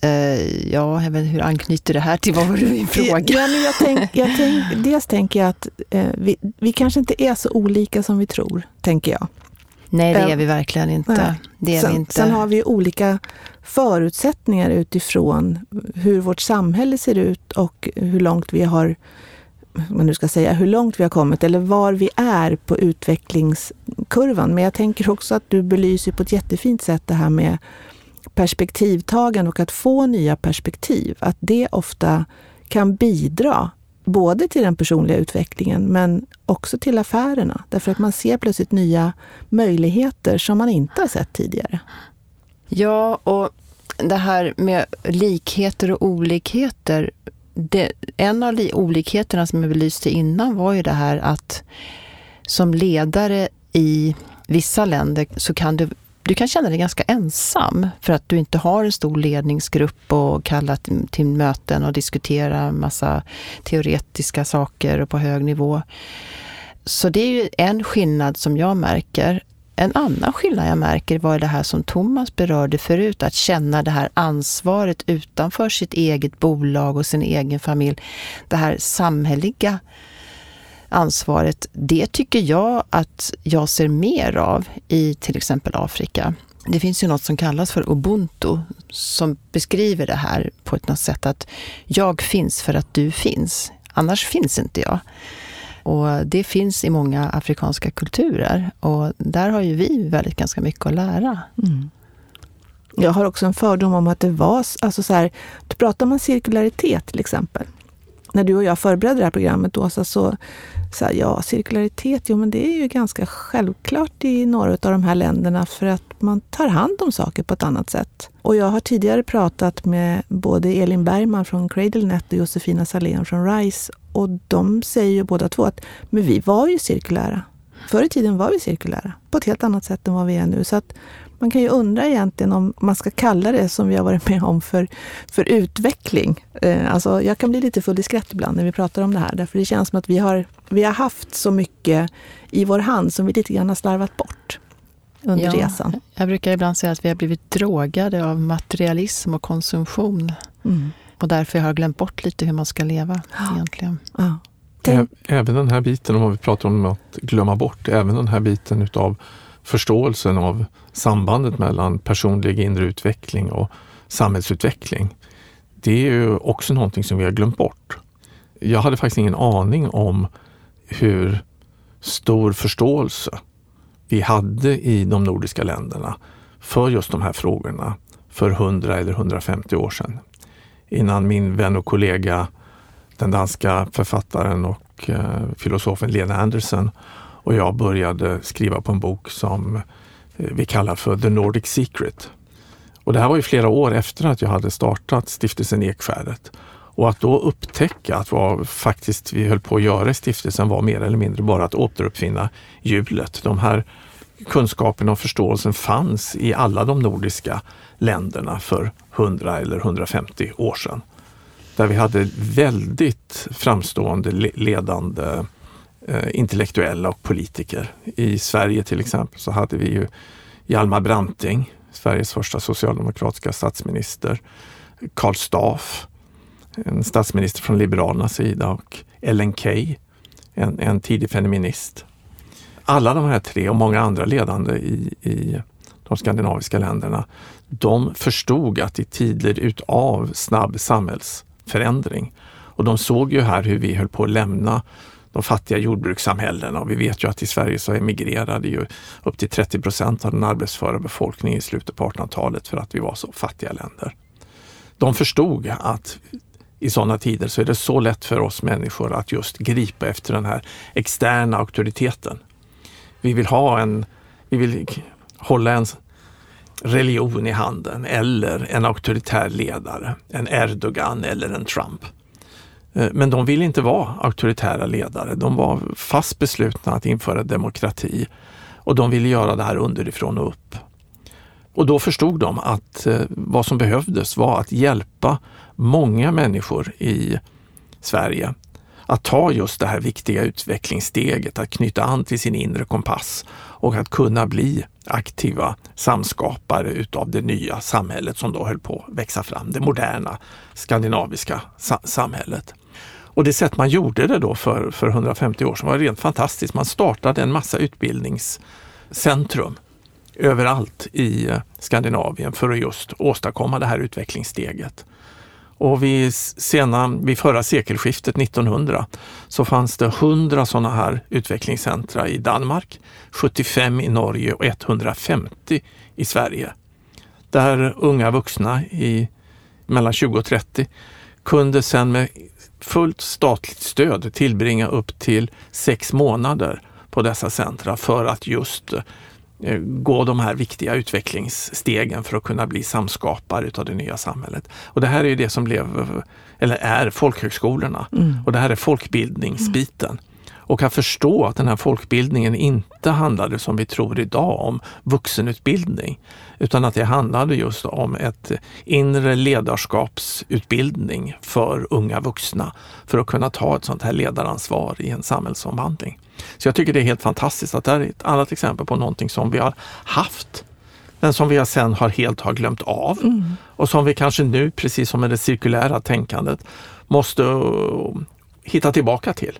eh, ja, jag vet, hur anknyter det här till, vad var min fråga? Ja, men jag tänk, jag tänk, dels tänker jag att eh, vi, vi kanske inte är så olika som vi tror, tänker jag. Nej, det är vi verkligen inte. Det är sen, vi inte. sen har vi olika förutsättningar utifrån hur vårt samhälle ser ut och hur långt vi har man nu ska säga, hur långt vi har kommit eller var vi är på utvecklingskurvan. Men jag tänker också att du belyser på ett jättefint sätt det här med perspektivtagande och att få nya perspektiv. Att det ofta kan bidra både till den personliga utvecklingen men också till affärerna. Därför att man ser plötsligt nya möjligheter som man inte har sett tidigare. Ja, och det här med likheter och olikheter. Det, en av olikheterna som jag belyste innan var ju det här att som ledare i vissa länder så kan du du kan känna dig ganska ensam för att du inte har en stor ledningsgrupp och kalla till möten och diskutera massa teoretiska saker på hög nivå. Så det är ju en skillnad som jag märker. En annan skillnad jag märker var det här som Thomas berörde förut, att känna det här ansvaret utanför sitt eget bolag och sin egen familj. Det här samhälleliga ansvaret, det tycker jag att jag ser mer av i till exempel Afrika. Det finns ju något som kallas för ubuntu som beskriver det här på ett något sätt att jag finns för att du finns. Annars finns inte jag. Och det finns i många afrikanska kulturer och där har ju vi väldigt ganska mycket att lära. Mm. Jag har också en fördom om att det var, alltså så här, då pratar man cirkularitet till exempel. När du och jag förberedde det här programmet, Åsa, så sa här, ja, cirkularitet, jo men det är ju ganska självklart i några av de här länderna för att man tar hand om saker på ett annat sätt. Och jag har tidigare pratat med både Elin Bergman från CradleNet och Josefina Salén från RISE och de säger ju båda två att men vi var ju cirkulära. Förr i tiden var vi cirkulära på ett helt annat sätt än vad vi är nu. Så att man kan ju undra egentligen om man ska kalla det som vi har varit med om för, för utveckling. Eh, alltså jag kan bli lite full i skratt ibland när vi pratar om det här, därför det känns som att vi har, vi har haft så mycket i vår hand som vi lite grann har slarvat bort under ja, resan. Jag brukar ibland säga att vi har blivit drogade av materialism och konsumtion. Mm. Och därför har jag glömt bort lite hur man ska leva ja. egentligen. Ja. Även den här biten, om vi pratar om att glömma bort, även den här biten utav förståelsen av sambandet mellan personlig inre utveckling och samhällsutveckling. Det är ju också någonting som vi har glömt bort. Jag hade faktiskt ingen aning om hur stor förståelse vi hade i de nordiska länderna för just de här frågorna för 100 eller 150 år sedan. Innan min vän och kollega, den danska författaren och eh, filosofen Lena Andersen och jag började skriva på en bok som eh, vi kallar för The Nordic Secret. Och det här var ju flera år efter att jag hade startat stiftelsen Ekskäret. Och att då upptäcka att vad faktiskt vi höll på att göra i stiftelsen var mer eller mindre bara att återuppfinna hjulet. De här kunskaperna och förståelsen fanns i alla de nordiska länderna för 100 eller 150 år sedan. Där vi hade väldigt framstående ledande eh, Eh, intellektuella och politiker. I Sverige till exempel så hade vi ju Hjalmar Branting, Sveriges första socialdemokratiska statsminister, Karl Staff, en statsminister från Liberalernas sida och Ellen Key, en, en tidig feminist. Alla de här tre och många andra ledande i, i de skandinaviska länderna, de förstod att i tider utav snabb samhällsförändring och de såg ju här hur vi höll på att lämna de fattiga jordbrukssamhällena och vi vet ju att i Sverige så emigrerade ju upp till 30 procent av den arbetsföra befolkningen i slutet på 1800-talet för att vi var så fattiga länder. De förstod att i sådana tider så är det så lätt för oss människor att just gripa efter den här externa auktoriteten. Vi vill ha en, vi vill hålla en religion i handen eller en auktoritär ledare, en Erdogan eller en Trump. Eh, men de ville inte vara auktoritära ledare. De var fast beslutna att införa demokrati och de ville göra det här underifrån och upp. Och då förstod de att eh, vad som behövdes var att hjälpa många människor i Sverige att ta just det här viktiga utvecklingssteget, att knyta an till sin inre kompass och att kunna bli aktiva samskapare utav det nya samhället som då höll på att växa fram, det moderna skandinaviska sa samhället. Och det sätt man gjorde det då för, för 150 år sedan var rent fantastiskt. Man startade en massa utbildningscentrum överallt i eh, Skandinavien för att just åstadkomma det här utvecklingssteget. Och vid, sena, vid förra sekelskiftet 1900 så fanns det 100 sådana här utvecklingscentra i Danmark, 75 i Norge och 150 i Sverige. Där unga vuxna i mellan 20 och 30 kunde sen med fullt statligt stöd tillbringa upp till sex månader på dessa centra för att just eh, gå de här viktiga utvecklingsstegen för att kunna bli samskapare utav det nya samhället. Och det här är ju det som blev, eller är folkhögskolorna mm. och det här är folkbildningsbiten. Och att förstå att den här folkbildningen inte handlade som vi tror idag om vuxenutbildning, utan att det handlade just om ett inre ledarskapsutbildning för unga vuxna för att kunna ta ett sånt här ledaransvar i en samhällsomvandling. Så jag tycker det är helt fantastiskt att det här är ett annat exempel på någonting som vi har haft men som vi sen har helt har glömt av mm. och som vi kanske nu, precis som med det cirkulära tänkandet, måste uh, hitta tillbaka till.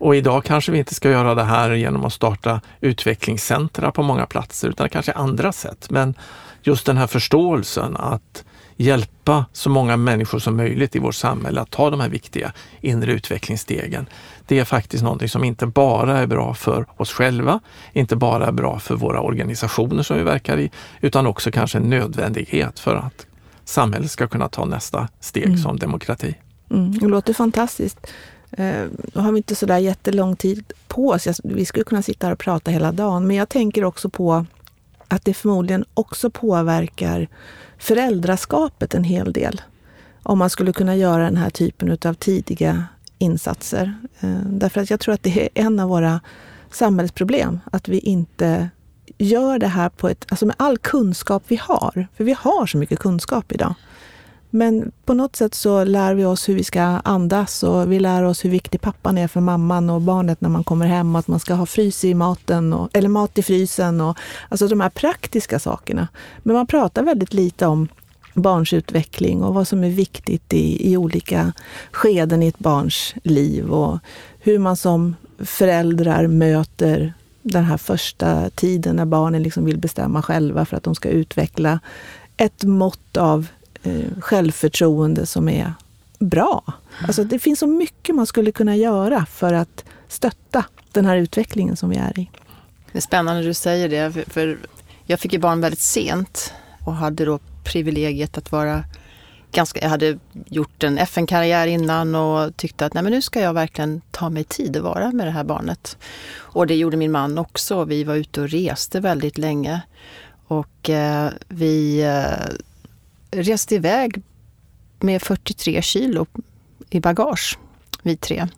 Och idag kanske vi inte ska göra det här genom att starta utvecklingscentra på många platser, utan kanske andra sätt. Men just den här förståelsen att hjälpa så många människor som möjligt i vårt samhälle att ta de här viktiga inre utvecklingsstegen. Det är faktiskt någonting som inte bara är bra för oss själva, inte bara är bra för våra organisationer som vi verkar i, utan också kanske en nödvändighet för att samhället ska kunna ta nästa steg mm. som demokrati. Mm, det låter fantastiskt. Eh, nu har vi inte sådär jättelång tid på oss. Vi skulle kunna sitta här och prata hela dagen. Men jag tänker också på att det förmodligen också påverkar föräldraskapet en hel del. Om man skulle kunna göra den här typen av tidiga insatser. Eh, därför att jag tror att det är en av våra samhällsproblem. Att vi inte gör det här på ett, alltså med all kunskap vi har. För vi har så mycket kunskap idag. Men på något sätt så lär vi oss hur vi ska andas och vi lär oss hur viktig pappan är för mamman och barnet när man kommer hem. och Att man ska ha frys i maten, och, eller mat i frysen. Och, alltså de här praktiska sakerna. Men man pratar väldigt lite om barns utveckling och vad som är viktigt i, i olika skeden i ett barns liv. Och hur man som föräldrar möter den här första tiden när barnen liksom vill bestämma själva för att de ska utveckla ett mått av eh, självförtroende som är bra. Alltså det finns så mycket man skulle kunna göra för att stötta den här utvecklingen som vi är i. Det är spännande du säger det, för jag fick ju barn väldigt sent och hade då privilegiet att vara ganska, jag hade gjort en FN-karriär innan och tyckte att nej men nu ska jag verkligen ta mig tid att vara med det här barnet. Och det gjorde min man också. Vi var ute och reste väldigt länge. Och eh, vi eh, reste iväg med 43 kilo i bagage, vi tre.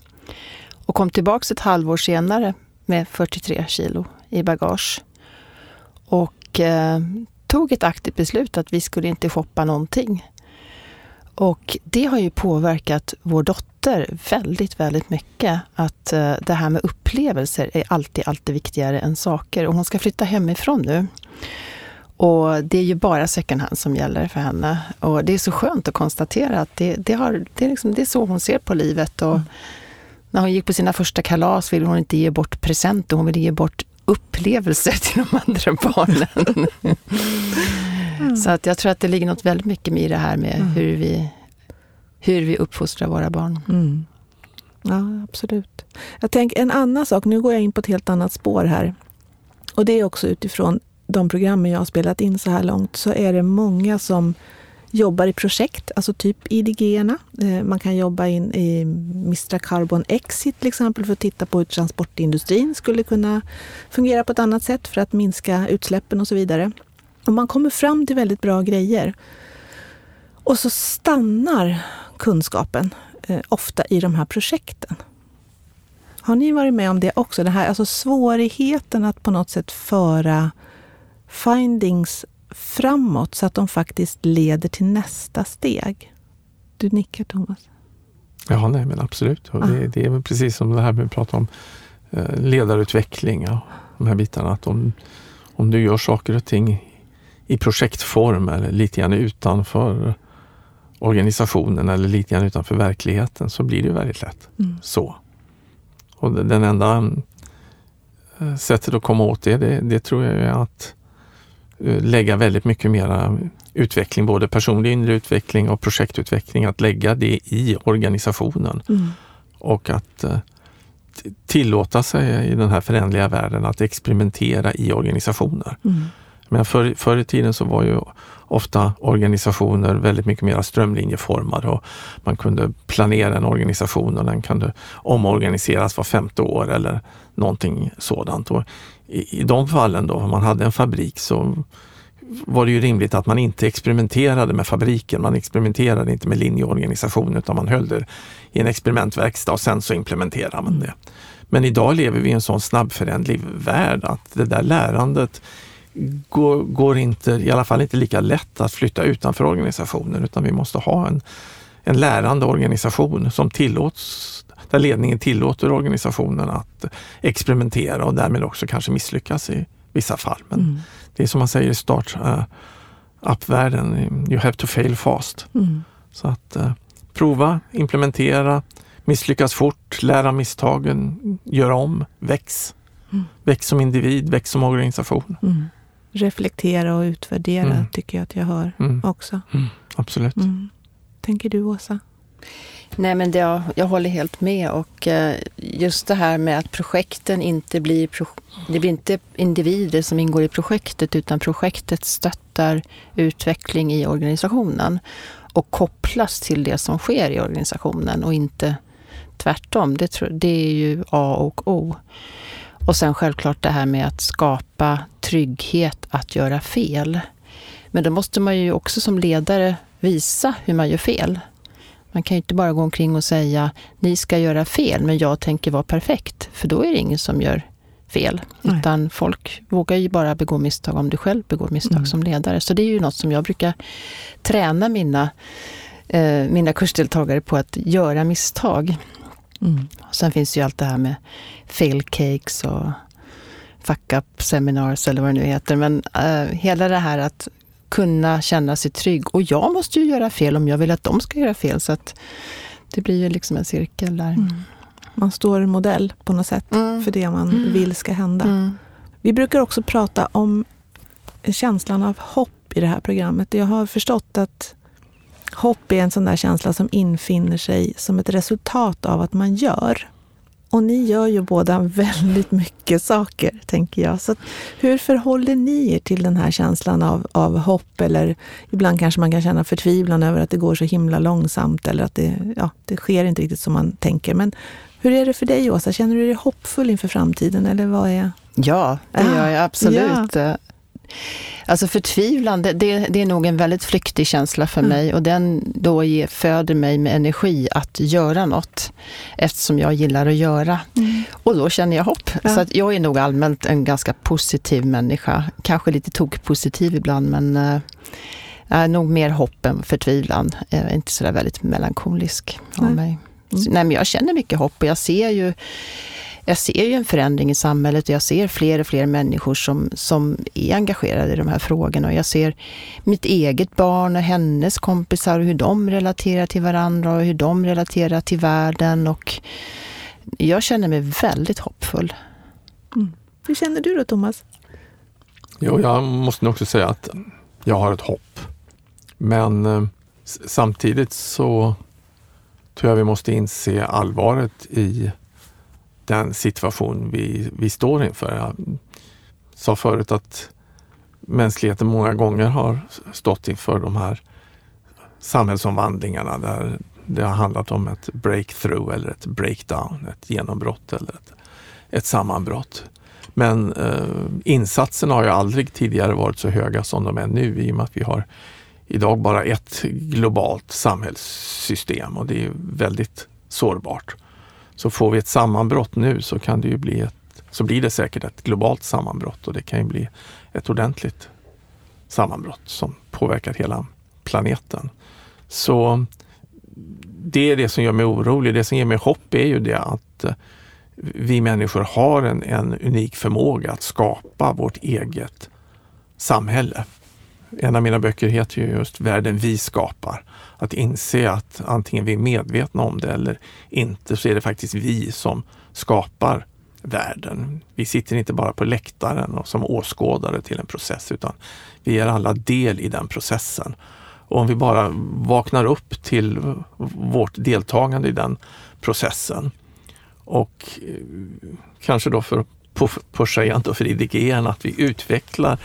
Och kom tillbaks ett halvår senare med 43 kilo i bagage. Och eh, tog ett aktivt beslut att vi skulle inte shoppa någonting. Och det har ju påverkat vår dotter väldigt, väldigt mycket. Att eh, det här med upplevelser är alltid, alltid viktigare än saker. Och hon ska flytta hemifrån nu. Och det är ju bara second hand som gäller för henne. Och det är så skönt att konstatera att det, det, har, det, är, liksom, det är så hon ser på livet. Och mm. När hon gick på sina första kalas ville hon inte ge bort presenter, hon ville ge bort upplevelser till de andra barnen. mm. Så att jag tror att det ligger något väldigt mycket i det här med mm. hur, vi, hur vi uppfostrar våra barn. Mm. Ja, absolut. Jag tänker en annan sak, nu går jag in på ett helt annat spår här. Och det är också utifrån de programmen jag har spelat in så här långt så är det många som jobbar i projekt, alltså typ IDG-erna. Eh, man kan jobba in i Mistra Carbon Exit till exempel för att titta på hur transportindustrin skulle kunna fungera på ett annat sätt för att minska utsläppen och så vidare. Och man kommer fram till väldigt bra grejer. Och så stannar kunskapen eh, ofta i de här projekten. Har ni varit med om det också? Det här, alltså svårigheten att på något sätt föra findings framåt så att de faktiskt leder till nästa steg. Du nickar Thomas. Ja, nej men absolut. Och det, det, är precis som det här vi pratar om eh, ledarutveckling och de här bitarna. Att om, om du gör saker och ting i projektform eller lite grann utanför organisationen eller lite grann utanför verkligheten så blir det väldigt lätt mm. så. Och den enda eh, sättet att komma åt det, det, det tror jag är att lägga väldigt mycket mera utveckling, både personlig inre utveckling och projektutveckling, att lägga det i organisationen. Mm. Och att eh, tillåta sig i den här förändliga världen att experimentera i organisationer. Mm. Men för, förr i tiden så var ju ofta organisationer väldigt mycket mer strömlinjeformade och man kunde planera en organisation och den kunde omorganiseras var femte år eller någonting sådant. Och i, I de fallen då, om man hade en fabrik så var det ju rimligt att man inte experimenterade med fabriken. Man experimenterade inte med linjeorganisation utan man höll det i en experimentverkstad och sen så implementerade man det. Men idag lever vi i en sån snabbföränderlig värld att det där lärandet går, går, inte, i alla fall inte lika lätt att flytta utanför organisationen utan vi måste ha en, en lärande organisation som tillåts där ledningen tillåter organisationen att experimentera och därmed också kanske misslyckas i vissa fall. Men mm. det är som man säger i startup-världen, you have to fail fast. Mm. Så att uh, prova, implementera, misslyckas fort, lära misstagen, göra om, väx. Mm. Väx som individ, väx som organisation. Mm. Reflektera och utvärdera mm. tycker jag att jag hör mm. också. Mm. Absolut. Tänker du Åsa? Nej, men det, jag, jag håller helt med och eh, just det här med att projekten inte blir, det blir inte individer som ingår i projektet utan projektet stöttar utveckling i organisationen och kopplas till det som sker i organisationen och inte tvärtom. Det, det är ju A och O. Och sen självklart det här med att skapa trygghet att göra fel. Men då måste man ju också som ledare visa hur man gör fel. Man kan ju inte bara gå omkring och säga ni ska göra fel, men jag tänker vara perfekt. För då är det ingen som gör fel. Nej. Utan folk vågar ju bara begå misstag om du själv begår misstag mm. som ledare. Så det är ju något som jag brukar träna mina, eh, mina kursdeltagare på att göra misstag. Mm. Sen finns ju allt det här med fail cakes och fuck up seminars eller vad det nu heter. Men eh, hela det här att kunna känna sig trygg. Och jag måste ju göra fel om jag vill att de ska göra fel. Så att det blir ju liksom en cirkel där. Mm. Man står modell på något sätt mm. för det man mm. vill ska hända. Mm. Vi brukar också prata om känslan av hopp i det här programmet. Jag har förstått att hopp är en sån där känsla som infinner sig som ett resultat av att man gör. Och ni gör ju båda väldigt mycket saker, tänker jag. Så hur förhåller ni er till den här känslan av, av hopp? Eller ibland kanske man kan känna förtvivlan över att det går så himla långsamt eller att det, ja, det sker inte riktigt som man tänker. Men hur är det för dig, Åsa? Känner du dig hoppfull inför framtiden? Eller vad är... Ja, det gör jag absolut. Ja. Alltså förtvivlan, det, det, är nog en väldigt flyktig känsla för mm. mig och den då ger, föder mig med energi att göra något eftersom jag gillar att göra. Mm. Och då känner jag hopp. Ja. Så att jag är nog allmänt en ganska positiv människa. Kanske lite tokpositiv ibland men äh, nog mer hopp än förtvivlan. Jag är inte sådär väldigt melankolisk av mm. mig. Så, nej, men jag känner mycket hopp och jag ser ju jag ser ju en förändring i samhället och jag ser fler och fler människor som, som är engagerade i de här frågorna. Och jag ser mitt eget barn och hennes kompisar och hur de relaterar till varandra och hur de relaterar till världen. Och jag känner mig väldigt hoppfull. Mm. Hur känner du då, Thomas? Jo, jag måste nog också säga att jag har ett hopp. Men eh, samtidigt så tror jag vi måste inse allvaret i den situation vi, vi står inför. Jag sa förut att mänskligheten många gånger har stått inför de här samhällsomvandlingarna där det har handlat om ett breakthrough eller ett breakdown, ett genombrott eller ett, ett sammanbrott. Men eh, insatserna har ju aldrig tidigare varit så höga som de är nu i och med att vi har idag bara ett globalt samhällssystem och det är väldigt sårbart. Så får vi ett sammanbrott nu så kan det ju bli ett, så blir det säkert ett globalt sammanbrott och det kan ju bli ett ordentligt sammanbrott som påverkar hela planeten. Så det är det som gör mig orolig. Det som ger mig hopp är ju det att vi människor har en, en unik förmåga att skapa vårt eget samhälle. En av mina böcker heter ju just Världen vi skapar. Att inse att antingen vi är medvetna om det eller inte så är det faktiskt vi som skapar världen. Vi sitter inte bara på läktaren och som åskådare till en process utan vi är alla del i den processen. Och om vi bara vaknar upp till vårt deltagande i den processen och eh, kanske då för att pusha igen då för IDGN att vi utvecklar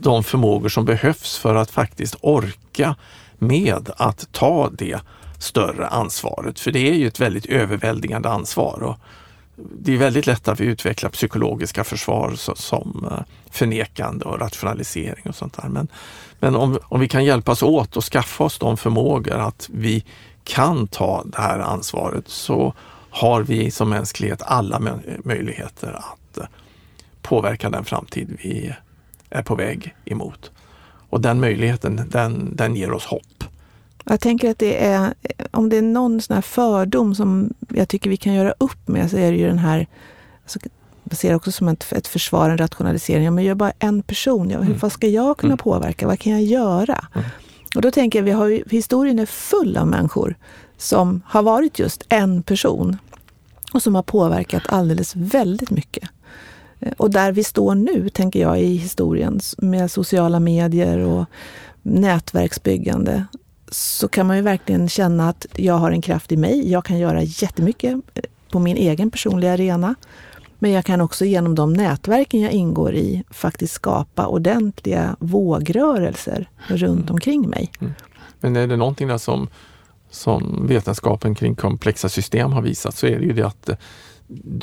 de förmågor som behövs för att faktiskt orka med att ta det större ansvaret. För det är ju ett väldigt överväldigande ansvar. Och det är väldigt lätt att vi utvecklar psykologiska försvar som eh, förnekande och rationalisering och sånt där. Men, men om, om vi kan hjälpas åt och skaffa oss de förmågor att vi kan ta det här ansvaret så har vi som mänsklighet alla möjligheter att eh, påverka den framtid vi är på väg emot. Och den möjligheten, den, den ger oss hopp. Jag tänker att det är, om det är någon sån här fördom som jag tycker vi kan göra upp med så är det ju den här, alltså, jag ser det också som ett, ett försvar, en rationalisering. Ja, men jag är bara en person. Ja, hur, mm. Vad ska jag kunna mm. påverka? Vad kan jag göra? Mm. Och då tänker jag, vi har historien är full av människor som har varit just en person och som har påverkat alldeles väldigt mycket. Och där vi står nu, tänker jag, i historien med sociala medier och nätverksbyggande, så kan man ju verkligen känna att jag har en kraft i mig. Jag kan göra jättemycket eh, på min egen personliga arena. Men jag kan också genom de nätverken jag ingår i faktiskt skapa ordentliga vågrörelser runt mm. omkring mig. Mm. Men är det någonting där som, som vetenskapen kring komplexa system har visat så är det ju det att eh,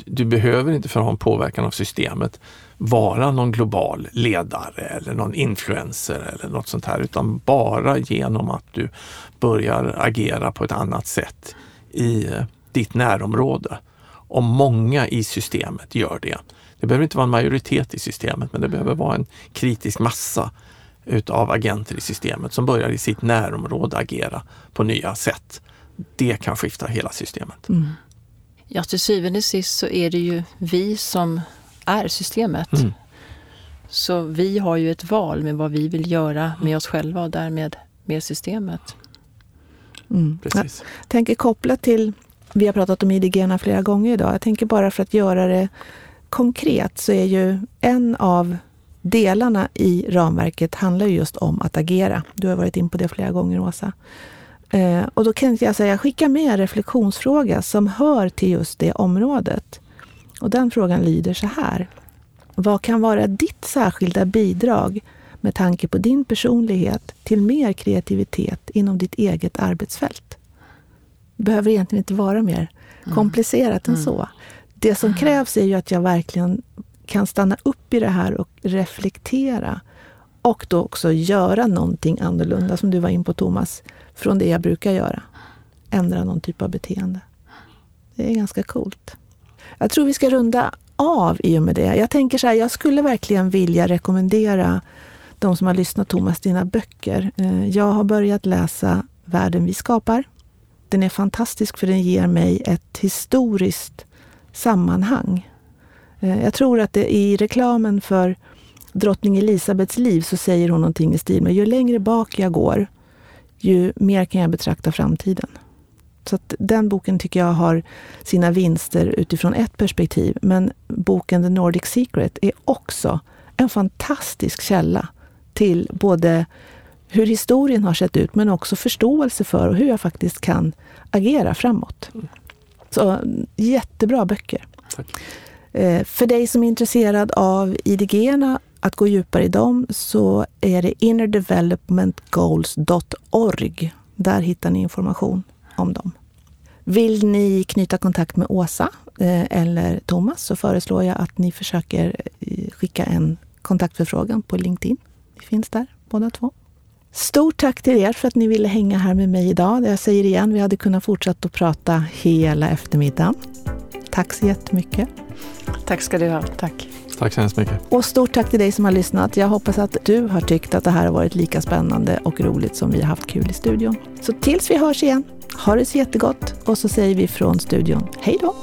du behöver inte för att ha en påverkan av systemet vara någon global ledare eller någon influencer eller något sånt här, utan bara genom att du börjar agera på ett annat sätt i eh, ditt närområde. Om många i systemet gör det. Det behöver inte vara en majoritet i systemet, men det behöver vara en kritisk massa utav agenter i systemet som börjar i sitt närområde agera på nya sätt. Det kan skifta hela systemet. Mm. Ja, till syvende och sist så är det ju vi som är systemet. Mm. Så vi har ju ett val med vad vi vill göra med oss själva och därmed med systemet. Mm. Precis. Jag tänker kopplat till, vi har pratat om IDG flera gånger idag. Jag tänker bara för att göra det konkret så är ju en av delarna i ramverket handlar just om att agera. Du har varit in på det flera gånger, Åsa. Eh, och då kan jag säga, skicka med en reflektionsfråga som hör till just det området. Och den frågan lyder så här. Vad kan vara ditt särskilda bidrag med tanke på din personlighet till mer kreativitet inom ditt eget arbetsfält? Det behöver egentligen inte vara mer mm. komplicerat mm. än så. Det som mm. krävs är ju att jag verkligen kan stanna upp i det här och reflektera. Och då också göra någonting annorlunda, som du var in på Thomas, från det jag brukar göra. Ändra någon typ av beteende. Det är ganska coolt. Jag tror vi ska runda av i och med det. Jag tänker så här, jag skulle verkligen vilja rekommendera de som har lyssnat Thomas, dina böcker. Eh, jag har börjat läsa Världen vi skapar. Den är fantastisk för den ger mig ett historiskt sammanhang. Eh, jag tror att det i reklamen för drottning Elisabets liv så säger hon någonting i stil med ju längre bak jag går, ju mer kan jag betrakta framtiden. Så den boken tycker jag har sina vinster utifrån ett perspektiv. Men boken The Nordic Secret är också en fantastisk källa till både hur historien har sett ut, men också förståelse för hur jag faktiskt kan agera framåt. Så jättebra böcker. Tack. Eh, för dig som är intresserad av IDG, att gå djupare i dem, så är det innerdevelopmentgoals.org. Där hittar ni information om dem. Vill ni knyta kontakt med Åsa eh, eller Thomas så föreslår jag att ni försöker eh, skicka en kontaktförfrågan på LinkedIn. Vi finns där båda två. Stort tack till er för att ni ville hänga här med mig idag. Jag säger igen, vi hade kunnat fortsätta att prata hela eftermiddagen. Tack så jättemycket. Tack ska du ha. Tack. Tack så hemskt mycket. Och stort tack till dig som har lyssnat. Jag hoppas att du har tyckt att det här har varit lika spännande och roligt som vi har haft kul i studion. Så tills vi hörs igen, ha det så jättegott och så säger vi från studion hej då!